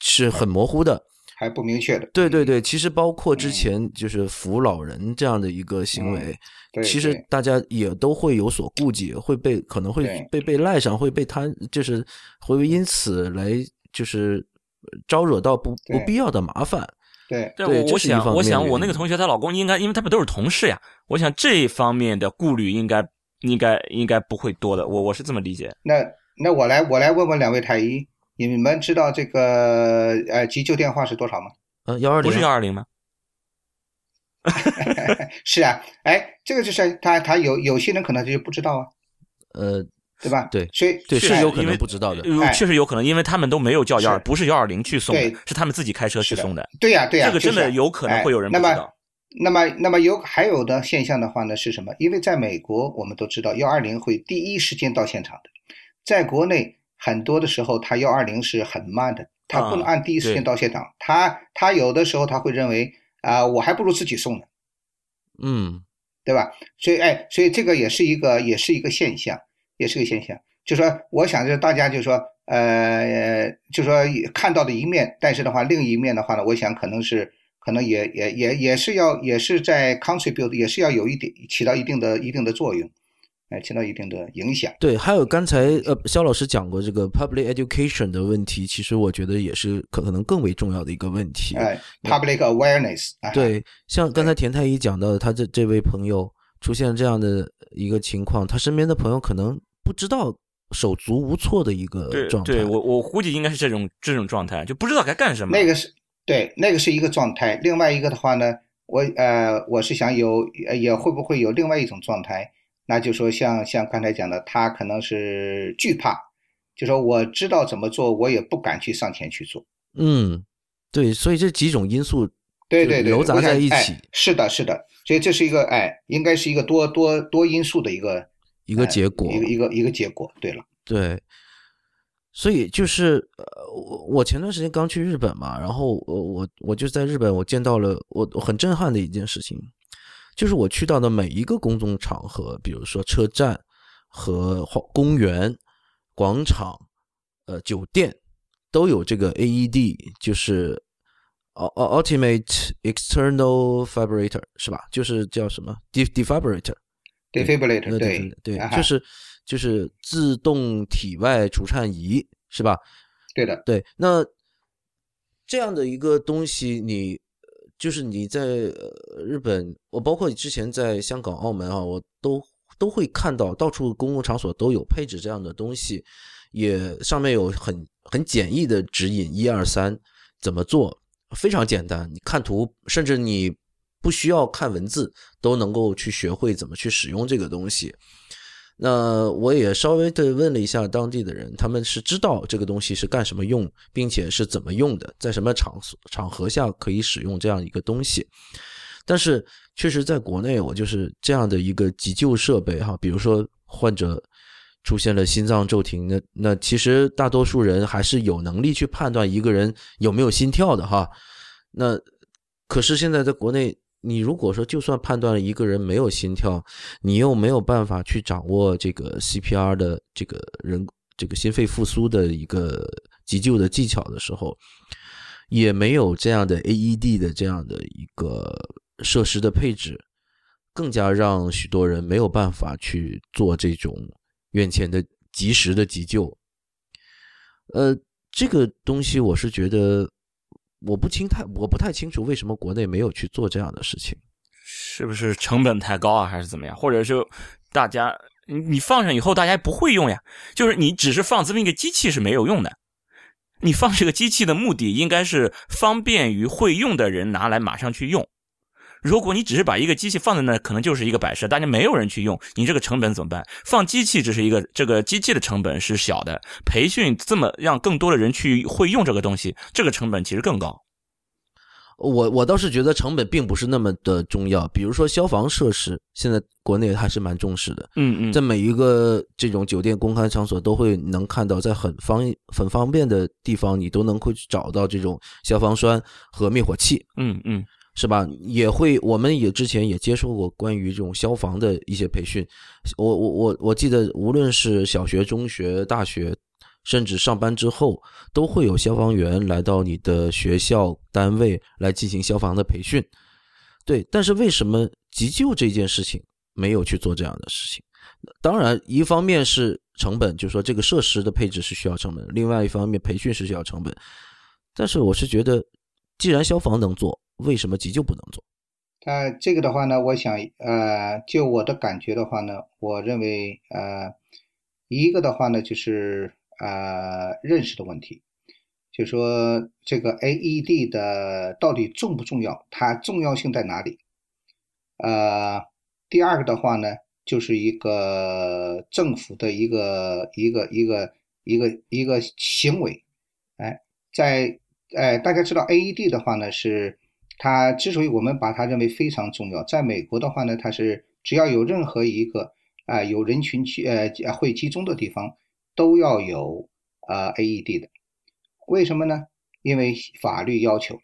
是很模糊的。还不明确的。对对对，其实包括之前就是扶老人这样的一个行为，其实大家也都会有所顾忌，会被可能会被被赖上，会被他就是会因此来就是招惹到不不必要的麻烦。对对，我想我想我那个同学她老公应该，因为他们都是同事呀，我想这方面的顾虑应该应该应该不会多的，我我是这么理解。那那我来我来问问两位太医。你们知道这个呃急救电话是多少吗？呃，幺二零不是幺二零吗？是啊，哎，这个就是他他有有些人可能就不知道啊，呃，对吧？对，所以对是有可能不知道的，确实有可能，因为他们都没有叫幺二，不是幺二零去送的，是他们自己开车去送的。对呀，对呀，这个真的有可能会有人不知道。那么，那么有还有的现象的话呢是什么？因为在美国，我们都知道幺二零会第一时间到现场的，在国内。很多的时候，他幺二零是很慢的，他不能按第一时间到现场。他他有的时候他会认为啊，我还不如自己送呢，嗯，对吧？所以哎，所以这个也是一个也是一个现象，也是个现象。就说我想着大家就说呃，就说看到的一面，但是的话，另一面的话呢，我想可能是可能也也也也是要也是在 contribute，也是要有一点起到一定的一定的作用。哎，起到一定的影响。对，还有刚才呃，肖老师讲过这个 public education 的问题，其实我觉得也是可可能更为重要的一个问题。哎，public awareness。对，像刚才田太医讲到的，他这这位朋友出现这样的一个情况，他身边的朋友可能不知道，手足无措的一个状态。对，我我估计应该是这种这种状态，就不知道该干什么。那个是对，那个是一个状态。另外一个的话呢，我呃，我是想有也会不会有另外一种状态？那就说像像刚才讲的，他可能是惧怕，就说我知道怎么做，我也不敢去上前去做。嗯，对，所以这几种因素对对对糅杂在一起，是的，是的，所以这是一个哎，应该是一个多多多因素的一个一个结果，一个一个一个结果。对了，对，所以就是呃，我我前段时间刚去日本嘛，然后我我我就在日本，我见到了我很震撼的一件事情。就是我去到的每一个公众场合，比如说车站和公园、广场、呃酒店，都有这个 AED，就是 Ultimate External Fibrillator，是吧？就是叫什么 Defibrillator？Defibrillator，对对，就是就是自动体外除颤仪，是吧？对的，对。那这样的一个东西，你。就是你在日本，我包括之前在香港、澳门啊，我都都会看到到处公共场所都有配置这样的东西，也上面有很很简易的指引，一二三怎么做，非常简单。你看图，甚至你不需要看文字，都能够去学会怎么去使用这个东西。那我也稍微的问了一下当地的人，他们是知道这个东西是干什么用，并且是怎么用的，在什么场所场合下可以使用这样一个东西。但是确实在国内，我就是这样的一个急救设备哈，比如说患者出现了心脏骤停，那那其实大多数人还是有能力去判断一个人有没有心跳的哈。那可是现在在国内。你如果说就算判断了一个人没有心跳，你又没有办法去掌握这个 CPR 的这个人这个心肺复苏的一个急救的技巧的时候，也没有这样的 AED 的这样的一个设施的配置，更加让许多人没有办法去做这种院前的及时的急救。呃，这个东西我是觉得。我不清太，我不太清楚为什么国内没有去做这样的事情，是不是成本太高啊，还是怎么样？或者是大家你放上以后大家不会用呀？就是你只是放这么一个机器是没有用的，你放这个机器的目的应该是方便于会用的人拿来马上去用。如果你只是把一个机器放在那，可能就是一个摆设，大家没有人去用，你这个成本怎么办？放机器只是一个，这个机器的成本是小的，培训这么让更多的人去会用这个东西，这个成本其实更高。我我倒是觉得成本并不是那么的重要，比如说消防设施，现在国内还是蛮重视的。嗯嗯，在每一个这种酒店公开场所都会能看到，在很方很方便的地方，你都能会找到这种消防栓和灭火器。嗯嗯。是吧？也会，我们也之前也接受过关于这种消防的一些培训。我我我我记得，无论是小学、中学、大学，甚至上班之后，都会有消防员来到你的学校单位来进行消防的培训。对，但是为什么急救这件事情没有去做这样的事情？当然，一方面是成本，就是说这个设施的配置是需要成本；另外一方面，培训是需要成本。但是我是觉得，既然消防能做，为什么急救不能做？呃，这个的话呢，我想，呃，就我的感觉的话呢，我认为，呃，一个的话呢，就是呃认识的问题，就说这个 AED 的到底重不重要，它重要性在哪里？呃，第二个的话呢，就是一个政府的一个一个一个一个一个行为，哎，在哎，大家知道 AED 的话呢是。它之所以我们把它认为非常重要，在美国的话呢，它是只要有任何一个啊有人群去呃会集中的地方，都要有呃 AED 的。为什么呢？因为法律要求，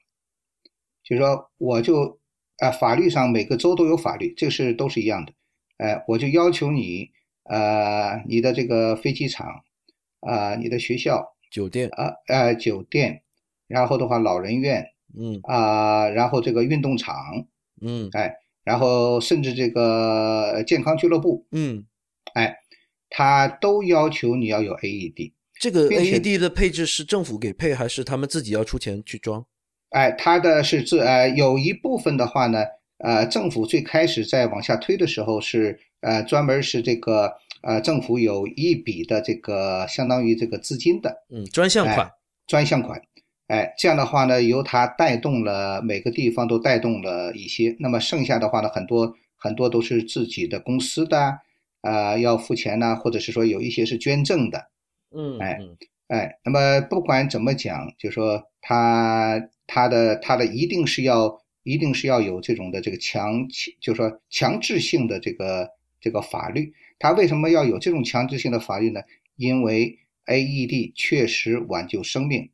就是说我就啊法律上每个州都有法律，这个是都是一样的。哎，我就要求你呃你的这个飞机场啊，你的学校、酒店啊呃酒店，然后的话老人院。嗯啊，然后这个运动场，嗯，哎，然后甚至这个健康俱乐部，嗯，哎，他都要求你要有 AED。这个 AED 的配置是政府给配，还是他们自己要出钱去装？哎，他的是自呃，有一部分的话呢，呃，政府最开始在往下推的时候是呃，专门是这个呃，政府有一笔的这个相当于这个资金的，嗯，专项款，专项款。哎，这样的话呢，由它带动了每个地方都带动了一些，那么剩下的话呢，很多很多都是自己的公司的，啊，要付钱呢，或者是说有一些是捐赠的，嗯，哎，哎，那么不管怎么讲，就说他他的他的一定是要一定是要有这种的这个强，就说强制性的这个这个法律，他为什么要有这种强制性的法律呢？因为 AED 确实挽救生命。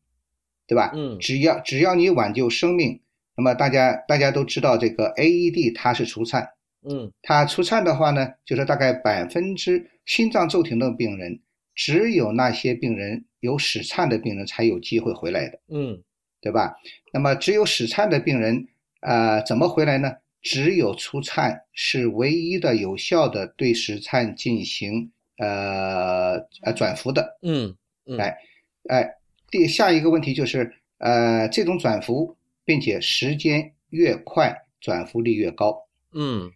对吧？嗯，只要只要你挽救生命，那么大家大家都知道这个 AED 它是除颤，嗯，它除颤的话呢，就是大概百分之心脏骤停的病人，只有那些病人有室颤的病人才有机会回来的，嗯，对吧？那么只有室颤的病人，呃，怎么回来呢？只有除颤是唯一的有效的对室颤进行呃呃转服的，嗯嗯，哎哎。第下一个问题就是，呃，这种转服，并且时间越快，转服率越高。嗯，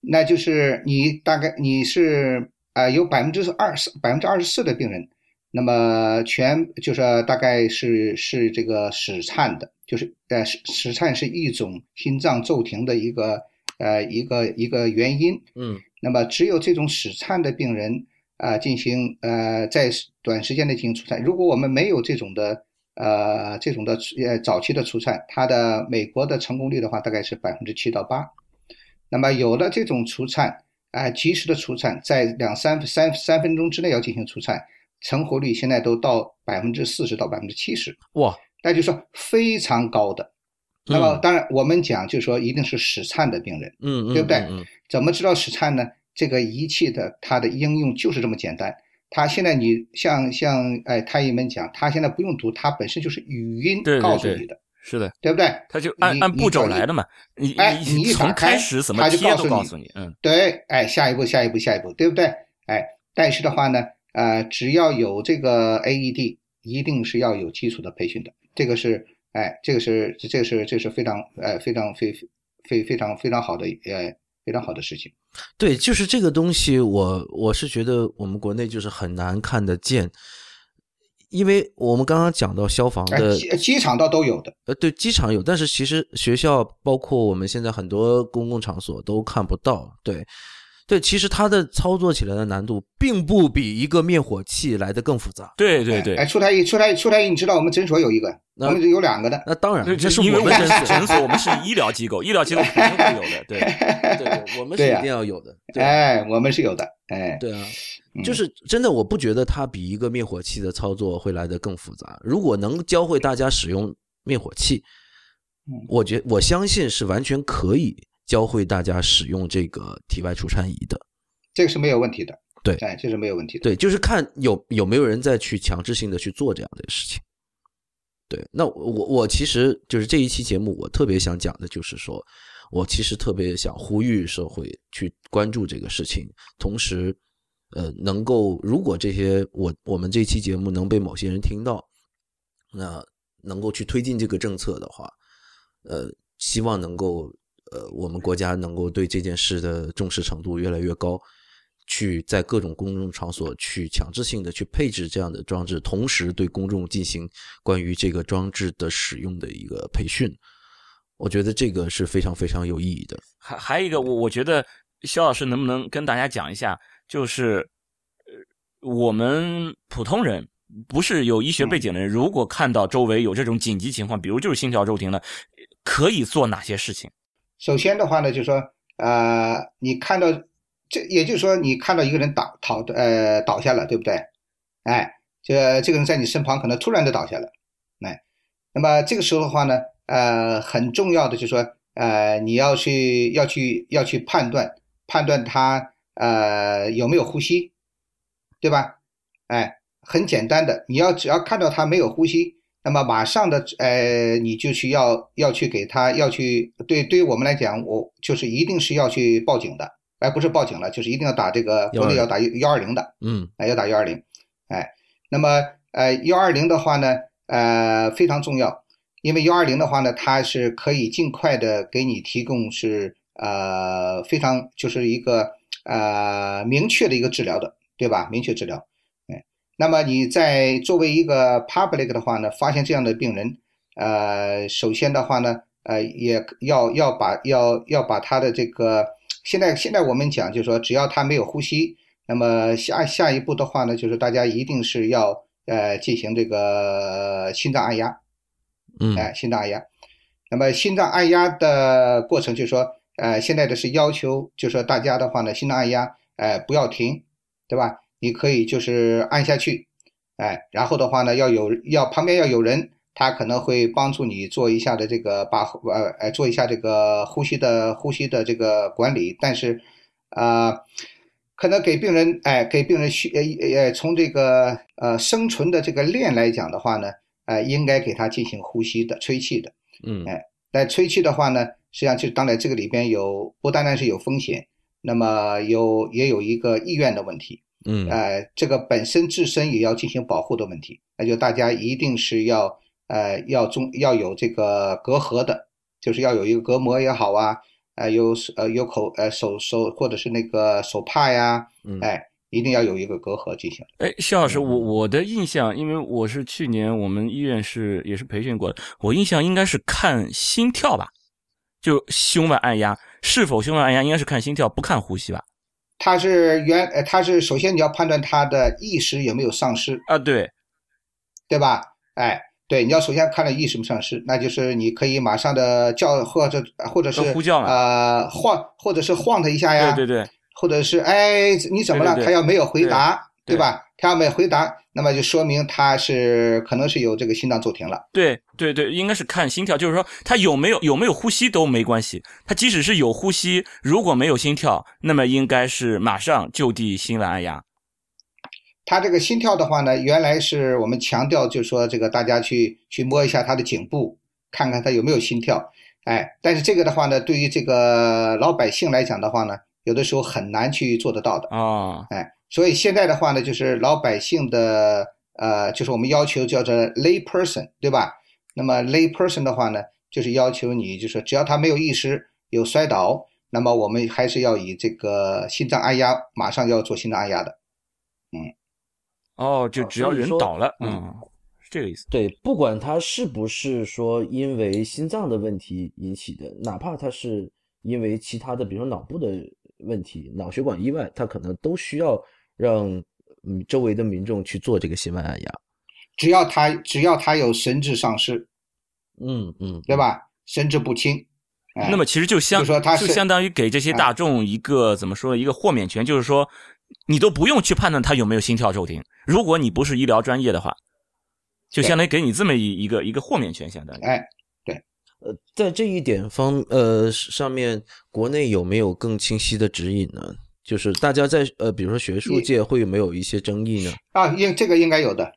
那就是你大概你是啊，有百分之二十百分之二十四的病人，那么全就是大概是是这个室颤的，就是呃室室颤是一种心脏骤停的一个呃一个一个原因。嗯，那么只有这种室颤的病人。啊，进行呃，在短时间内进行除颤。如果我们没有这种的呃这种的呃早期的除颤，它的美国的成功率的话，大概是百分之七到八。那么有了这种除颤，啊，及时的除颤，在两三三三分钟之内要进行除颤，成活率现在都到百分之四十到百分之七十。哇，那就说非常高的。那么当然，我们讲就是说一定是室颤的病人，嗯嗯，对不对？嗯，怎么知道室颤呢？这个仪器的它的应用就是这么简单。它现在你像像哎，太医们讲，它现在不用读，它本身就是语音告诉你的，是的，对不对？它就按按步骤来的嘛。你哎，你一打开始怎么贴都告诉你，嗯，对，哎，下一步下一步下一步，对不对？哎，但是的话呢，呃，只要有这个 AED，一定是要有基础的培训的。这个是哎，这个是这个是这是非常哎非常非非非常非常好的呃。非常好的事情，对，就是这个东西，我我是觉得我们国内就是很难看得见，因为我们刚刚讲到消防的机机场倒都有的，呃，对，机场有，但是其实学校包括我们现在很多公共场所都看不到，对。对，其实它的操作起来的难度并不比一个灭火器来的更复杂。对对对，哎，出台一出台出台一，你知道我们诊所有一个，我们有两个的。那当然，这是因为我们诊所，诊所我们是医疗机构，医疗机构肯定会有的。对 对，我们是一定要有的。哎，我们是有的。哎，对啊，就是真的，我不觉得它比一个灭火器的操作会来的更复杂。如果能教会大家使用灭火器，我觉我相信是完全可以。教会大家使用这个体外除颤仪的，这个是没有问题的。对哎，这是没有问题的。对，就是看有有没有人再去强制性的去做这样的事情。对，那我我其实就是这一期节目，我特别想讲的就是说，我其实特别想呼吁社会去关注这个事情，同时，呃，能够如果这些我我们这期节目能被某些人听到，那能够去推进这个政策的话，呃，希望能够呃我们国家能够对这件事的重视程度越来越高。去在各种公众场所去强制性的去配置这样的装置，同时对公众进行关于这个装置的使用的一个培训，我觉得这个是非常非常有意义的。还还有一个，我我觉得肖老师能不能跟大家讲一下，就是呃，我们普通人不是有医学背景的人，如果看到周围有这种紧急情况，比如就是心跳骤停了，可以做哪些事情？首先的话呢，就是说，呃，你看到。这也就是说，你看到一个人倒倒呃倒下了，对不对？哎，这这个人在你身旁可能突然的倒下了，哎，那么这个时候的话呢，呃，很重要的就是说，呃，你要去要去要去判断判断他呃有没有呼吸，对吧？哎，很简单的，你要只要看到他没有呼吸，那么马上的呃你就去要要去给他要去对对于我们来讲，我就是一定是要去报警的。哎，不是报警了，就是一定要打这个国内要打幺二零的，嗯，哎，要打幺二零，哎，那么呃幺二零的话呢，呃非常重要，因为幺二零的话呢，它是可以尽快的给你提供是呃非常就是一个呃明确的一个治疗的，对吧？明确治疗，哎，那么你在作为一个 public 的话呢，发现这样的病人，呃，首先的话呢，呃，也要要把要要把他的这个。现在现在我们讲，就是说，只要他没有呼吸，那么下下一步的话呢，就是大家一定是要呃进行这个心脏按压，嗯，哎，心脏按压。那么心脏按压的过程，就是说，呃，现在的是要求，就是说大家的话呢，心脏按压，哎，不要停，对吧？你可以就是按下去，哎，然后的话呢，要有要旁边要有人。他可能会帮助你做一下的这个把呃呃做一下这个呼吸的呼吸的这个管理，但是，啊，可能给病人哎给病人需呃呃从这个呃生存的这个链来讲的话呢，呃应该给他进行呼吸的吹气的，嗯哎，但吹气的话呢，实际上就当然这个里边有不单单是有风险，那么有也有一个意愿的问题，嗯呃这个本身自身也要进行保护的问题，那就大家一定是要。呃，要中要有这个隔阂的，就是要有一个隔膜也好啊，呃，有呃有口呃手手或者是那个手帕呀，哎，一定要有一个隔阂进行。哎，肖老师，我我的印象，因为我是去年我们医院是也是培训过的，我印象应该是看心跳吧，就胸外按压是否胸外按压应该是看心跳，不看呼吸吧？他是原呃他是首先你要判断他的意识有没有丧失啊，对，对吧？哎。对，你要首先看到意识没丧失，那就是你可以马上的叫或者或者是呼叫呃晃或者是晃他一下呀，对对对，或者是哎你怎么了？他要没有回答，对吧？他要没回答，那么就说明他是可能是有这个心脏骤停了。对对对，应该是看心跳，就是说他有没有有没有呼吸都没关系，他即使是有呼吸，如果没有心跳，那么应该是马上就地心外按压。他这个心跳的话呢，原来是我们强调，就是说这个大家去去摸一下他的颈部，看看他有没有心跳。哎，但是这个的话呢，对于这个老百姓来讲的话呢，有的时候很难去做得到的啊。哎，所以现在的话呢，就是老百姓的呃，就是我们要求叫做 lay person，对吧？那么 lay person 的话呢，就是要求你，就是只要他没有意识、有摔倒，那么我们还是要以这个心脏按压，马上要做心脏按压的。嗯。哦，就只要人倒了，嗯，是这个意思。对，不管他是不是说因为心脏的问题引起的，哪怕他是因为其他的，比如说脑部的问题、脑血管意外，他可能都需要让嗯周围的民众去做这个心外按压。只要他只要他有神志丧失，嗯嗯，对吧？神志不清，那么其实就相说他就相当于给这些大众一个怎么说一个豁免权，就是说。你都不用去判断他有没有心跳骤停。如果你不是医疗专业的话，就相当于给你这么一一个一个豁免权，相当于。哎，对，呃，在这一点方呃上面，国内有没有更清晰的指引呢？就是大家在呃，比如说学术界会有没有一些争议呢？啊，应这个应该有的，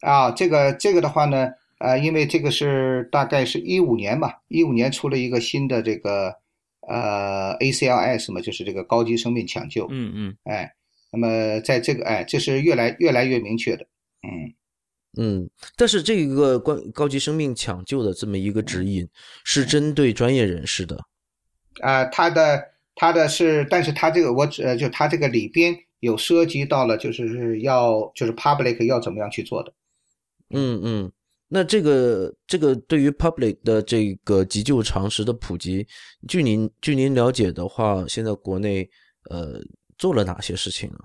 啊，这个这个的话呢，呃，因为这个是大概是一五年吧，一五年出了一个新的这个呃 ACLS 嘛，就是这个高级生命抢救，嗯嗯，哎，那么在这个哎，这是越来越来越明确的，嗯。嗯，但是这个关高级生命抢救的这么一个指引是针对专业人士的，啊，他的它的是，但是它这个我只呃就它这个里边有涉及到了，就是是要就是 public 要怎么样去做的，嗯嗯，那这个这个对于 public 的这个急救常识的普及，据您据您了解的话，现在国内呃做了哪些事情呢？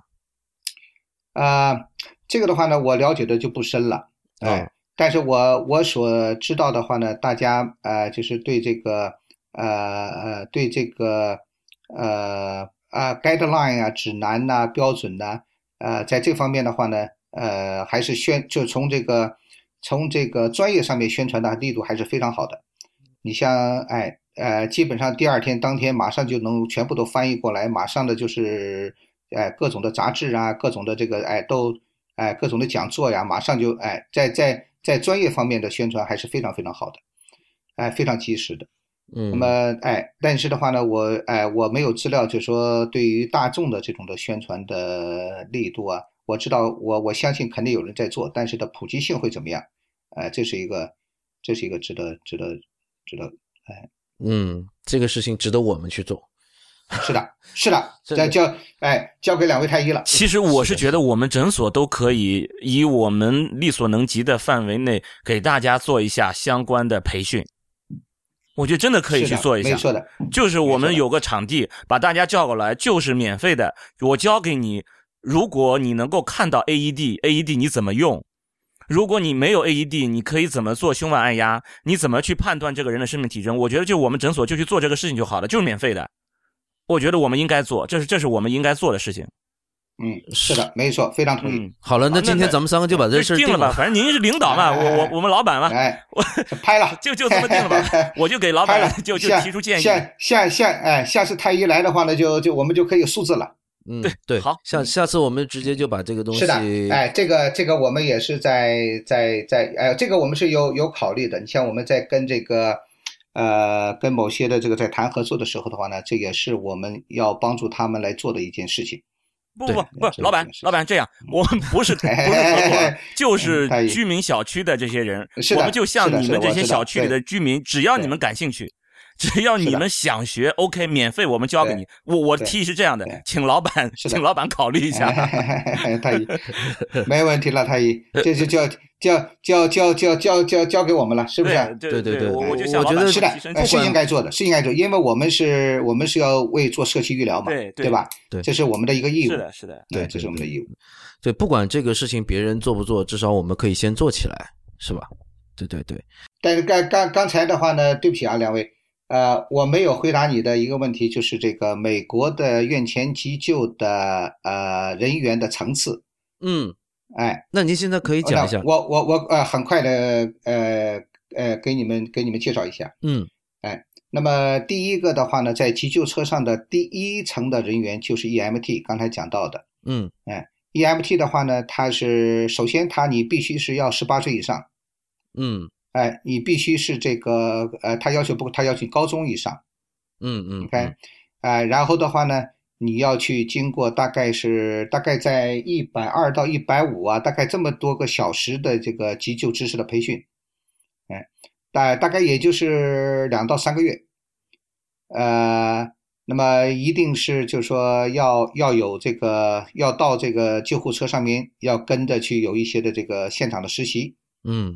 啊，这个的话呢，我了解的就不深了，哎，哦。但是我我所知道的话呢，大家呃就是对这个呃呃对这个呃啊 guideline 啊指南呐、标准呐、呃在这方面的话呢，呃还是宣就从这个从这个专业上面宣传的力度还是非常好的。你像哎呃，基本上第二天当天马上就能全部都翻译过来，马上的就是哎各种的杂志啊，各种的这个哎都哎各种的讲座呀，马上就哎在在在专业方面的宣传还是非常非常好的，哎非常及时的。嗯，那么哎，但是的话呢，我哎我没有资料，就说对于大众的这种的宣传的力度啊，我知道我我相信肯定有人在做，但是的普及性会怎么样？哎，这是一个这是一个值得值得值得哎嗯，这个事情值得我们去做。是的，是的 再交哎交给两位太医了。其实我是觉得我们诊所都可以以我们力所能及的范围内给大家做一下相关的培训。我觉得真的可以去做一下没，错的，就是我们有个场地，把大家叫过来，就是免费的。我教给你，如果你能够看到 E AED，AED 你怎么用？如果你没有 AED，你可以怎么做胸外按压？你怎么去判断这个人的生命体征？我觉得就我们诊所就去做这个事情就好了，就是免费的。我觉得我们应该做，这是这是我们应该做的事情。嗯，是的，没错，非常同意。嗯，好了，那今天咱们三个就把这事儿定了吧，反正您是领导嘛，哎我我我们老板嘛，哎，我拍了，就就这么定了吧，我就给老拍了板，就就下提出建议。下下下哎，下次太医来的话呢，就就我们就可以有数字了。嗯，对，好下下次我们直接就把这个东西是的，哎，这个这个我们也是在在在哎，这个我们是有有考虑的。你像我们在跟这个呃跟某些的这个在谈合作的时候的话呢，这也是我们要帮助他们来做的一件事情。对不不不，老板老板这样，我们不是 不是合伙，就是居民小区的这些人，我们就像你们这些小区里的居民，只要你们感兴趣。只要你们想学，OK，免费我们教给你。我我的提议是这样的，请老板，请老板考虑一下。太医，没问题了，太医，这就叫叫叫叫叫叫交给我们了，是不是？对对对，我我觉得是的，是应该做的，是应该做，因为我们是我们是要为做社区医疗嘛，对对吧？对，这是我们的一个义务。是的，是的，对，这是我们的义务。对，不管这个事情别人做不做，至少我们可以先做起来，是吧？对对对。但是刚刚刚才的话呢，对不起啊，两位。呃，我没有回答你的一个问题，就是这个美国的院前急救的呃人员的层次，嗯，哎，那您现在可以讲一下，我我我呃，很快的呃呃，给你们给你们介绍一下。嗯哎那么第一个的话呢，在急救车上的第一层的人员就是 EMT，刚才讲到的。嗯哎 EMT 的话呢，它是首先它你必须是要十八岁以上，嗯哎，你必须是这个呃，他要求不，他要求高中以上嗯嗯，OK，呃，然后的话呢，你要去经过大概是大概在一百二到一百五啊，大概这么多个小时的这个急救知识的培训，哎，大大概也就是两到三个月，呃，那么一定是就是说要要有这个要到这个救护车上面要跟着去有一些的这个现场的实习，嗯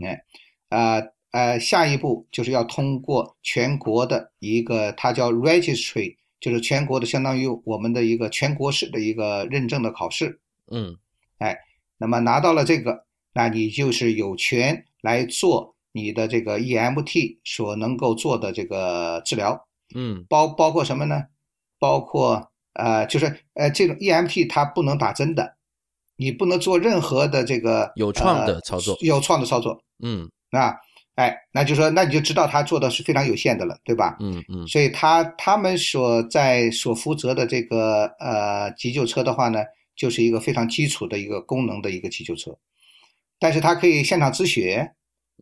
呃呃，下一步就是要通过全国的一个，它叫 registry，就是全国的相当于我们的一个全国式的一个认证的考试。嗯哎那么拿到了这个，那你就是有权来做你的这个 EMT 所能够做的这个治疗，嗯包包括什么呢？包括呃，就是呃，这种 EMT 它不能打针的，你不能做任何的这个有创的呃操作有创的操作。嗯啊，哎，那就说那你就知道他做的是非常有限的了，对吧？嗯嗯所以他他们所在所负责的这个呃急救车的话呢，就是一个非常基础的一个功能的一个急救车，但是它可以现场止血，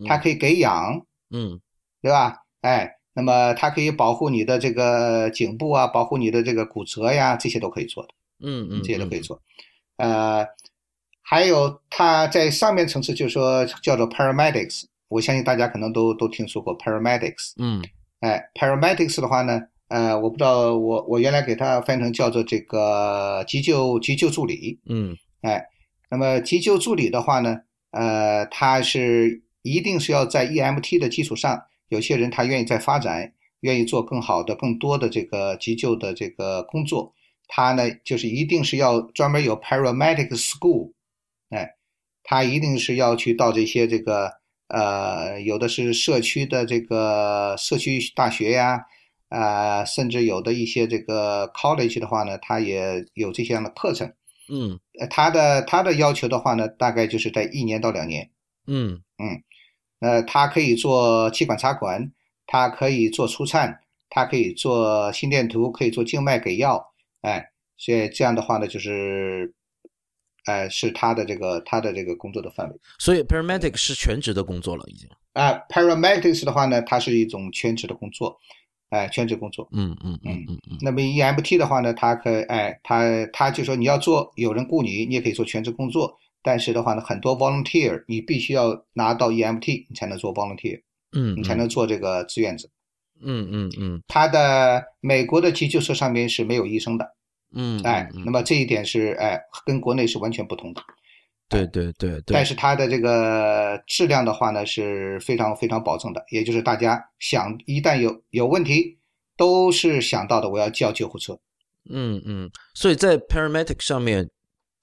它可以给氧，嗯对吧？哎，那么它可以保护你的这个颈部啊，保护你的这个骨折呀，这些都可以做的，嗯嗯，这些都可以做。呃，还有它在上面层次，就是说叫做 paramedics，我相信大家可能都都听说过 paramedics。嗯哎，paramedics 的话呢，呃，我不知道，我我原来给它翻成叫做这个急救急救助理。嗯哎，那么急救助理的话呢，呃，他是一定是要在 EMT 的基础上，有些人他愿意再发展，愿意做更好的、更多的这个急救的这个工作，他呢就是一定是要专门有 paramedic school，哎，他一定是要去到这些这个呃，有的是社区的这个社区大学呀。啊，甚至有的一些这个 college 的话呢，它也有这些样的课程。嗯呃，他的他的要求的话呢，大概就是在一年到两年。嗯嗯呃，他可以做气管插管，他可以做除颤，他可以做心电图，可以做静脉给药。哎，所以这样的话呢，就是，呃，是他的这个他的这个工作的范围。所以 paramedic 是全职的工作了，已经。啊、p a r a m e d i c s 的话呢，它是一种全职的工作，哎、全职工作。嗯嗯嗯嗯嗯那么 EMT 的话呢，它可以，哎，它它就说你要做，有人雇你，你也可以做全职工作。但是的话呢，很多 volunteer 你必须要拿到 EMT，你才能做 volunteer，嗯，你才能做这个志愿者。嗯嗯嗯它的美国的急救车上面是没有医生的，嗯，哎，那么这一点是哎跟国内是完全不同的。对对对对，但是它的这个质量的话呢是非常非常保证的，也就是大家想一旦有有问题，都是想到的我要叫救护车。嗯嗯，所以在 paramedic 上面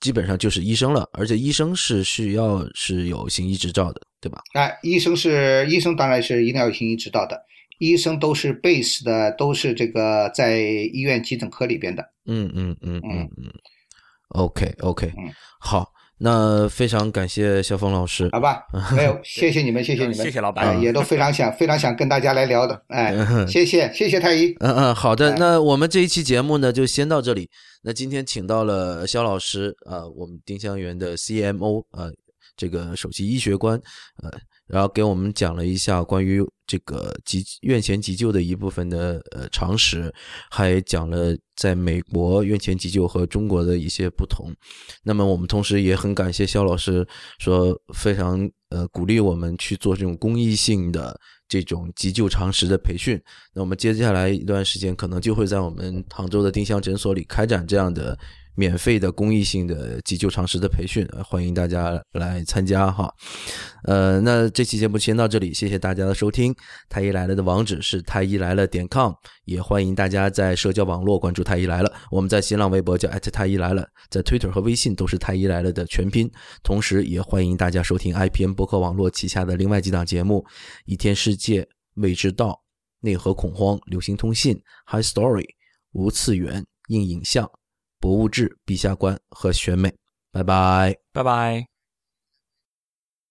基本上就是医生了，而且医生是需要是有行医执照的，对吧？哎，医生是医生，当然是一定要有行医执照的。医生都是 base 的，都是这个在医院急诊科里边的。嗯嗯嗯嗯嗯，OK OK，嗯。好，那非常感谢肖峰老师。好吧，没有，谢谢你们，谢谢你们，谢谢老板。哎也都非常想非常想跟大家来聊的，哎，谢谢谢谢太医，嗯嗯，好的哎，那我们这一期节目呢就先到这里。那今天请到了肖老师啊、呃我们丁香园的 CMO 呃，这个首席医学官呃，然后给我们讲了一下关于这个急院前急救的一部分的呃常识，还讲了在美国院前急救和中国的一些不同。那么我们同时也很感谢肖老师说非常呃鼓励我们去做这种公益性的这种急救常识的培训。那我们接下来一段时间可能就会在我们杭州的丁香诊所里开展这样的免费的公益性的急救常识的培训，欢迎大家来参加哈。呃，那这期节目先到这里，谢谢大家的收听。太医来了的网址是太医来了点 com，也欢迎大家在社交网络关注太医来了。我们在新浪微博叫太医来了，在 Twitter 和微信都是太医来了的全拼。同时，也欢迎大家收听 IPN 博客网络旗下的另外几档节目：一天世界、未知道、内核恐慌、流行通信、High Story、无次元、硬影像、博物志、陛下观和选美。拜拜。拜拜。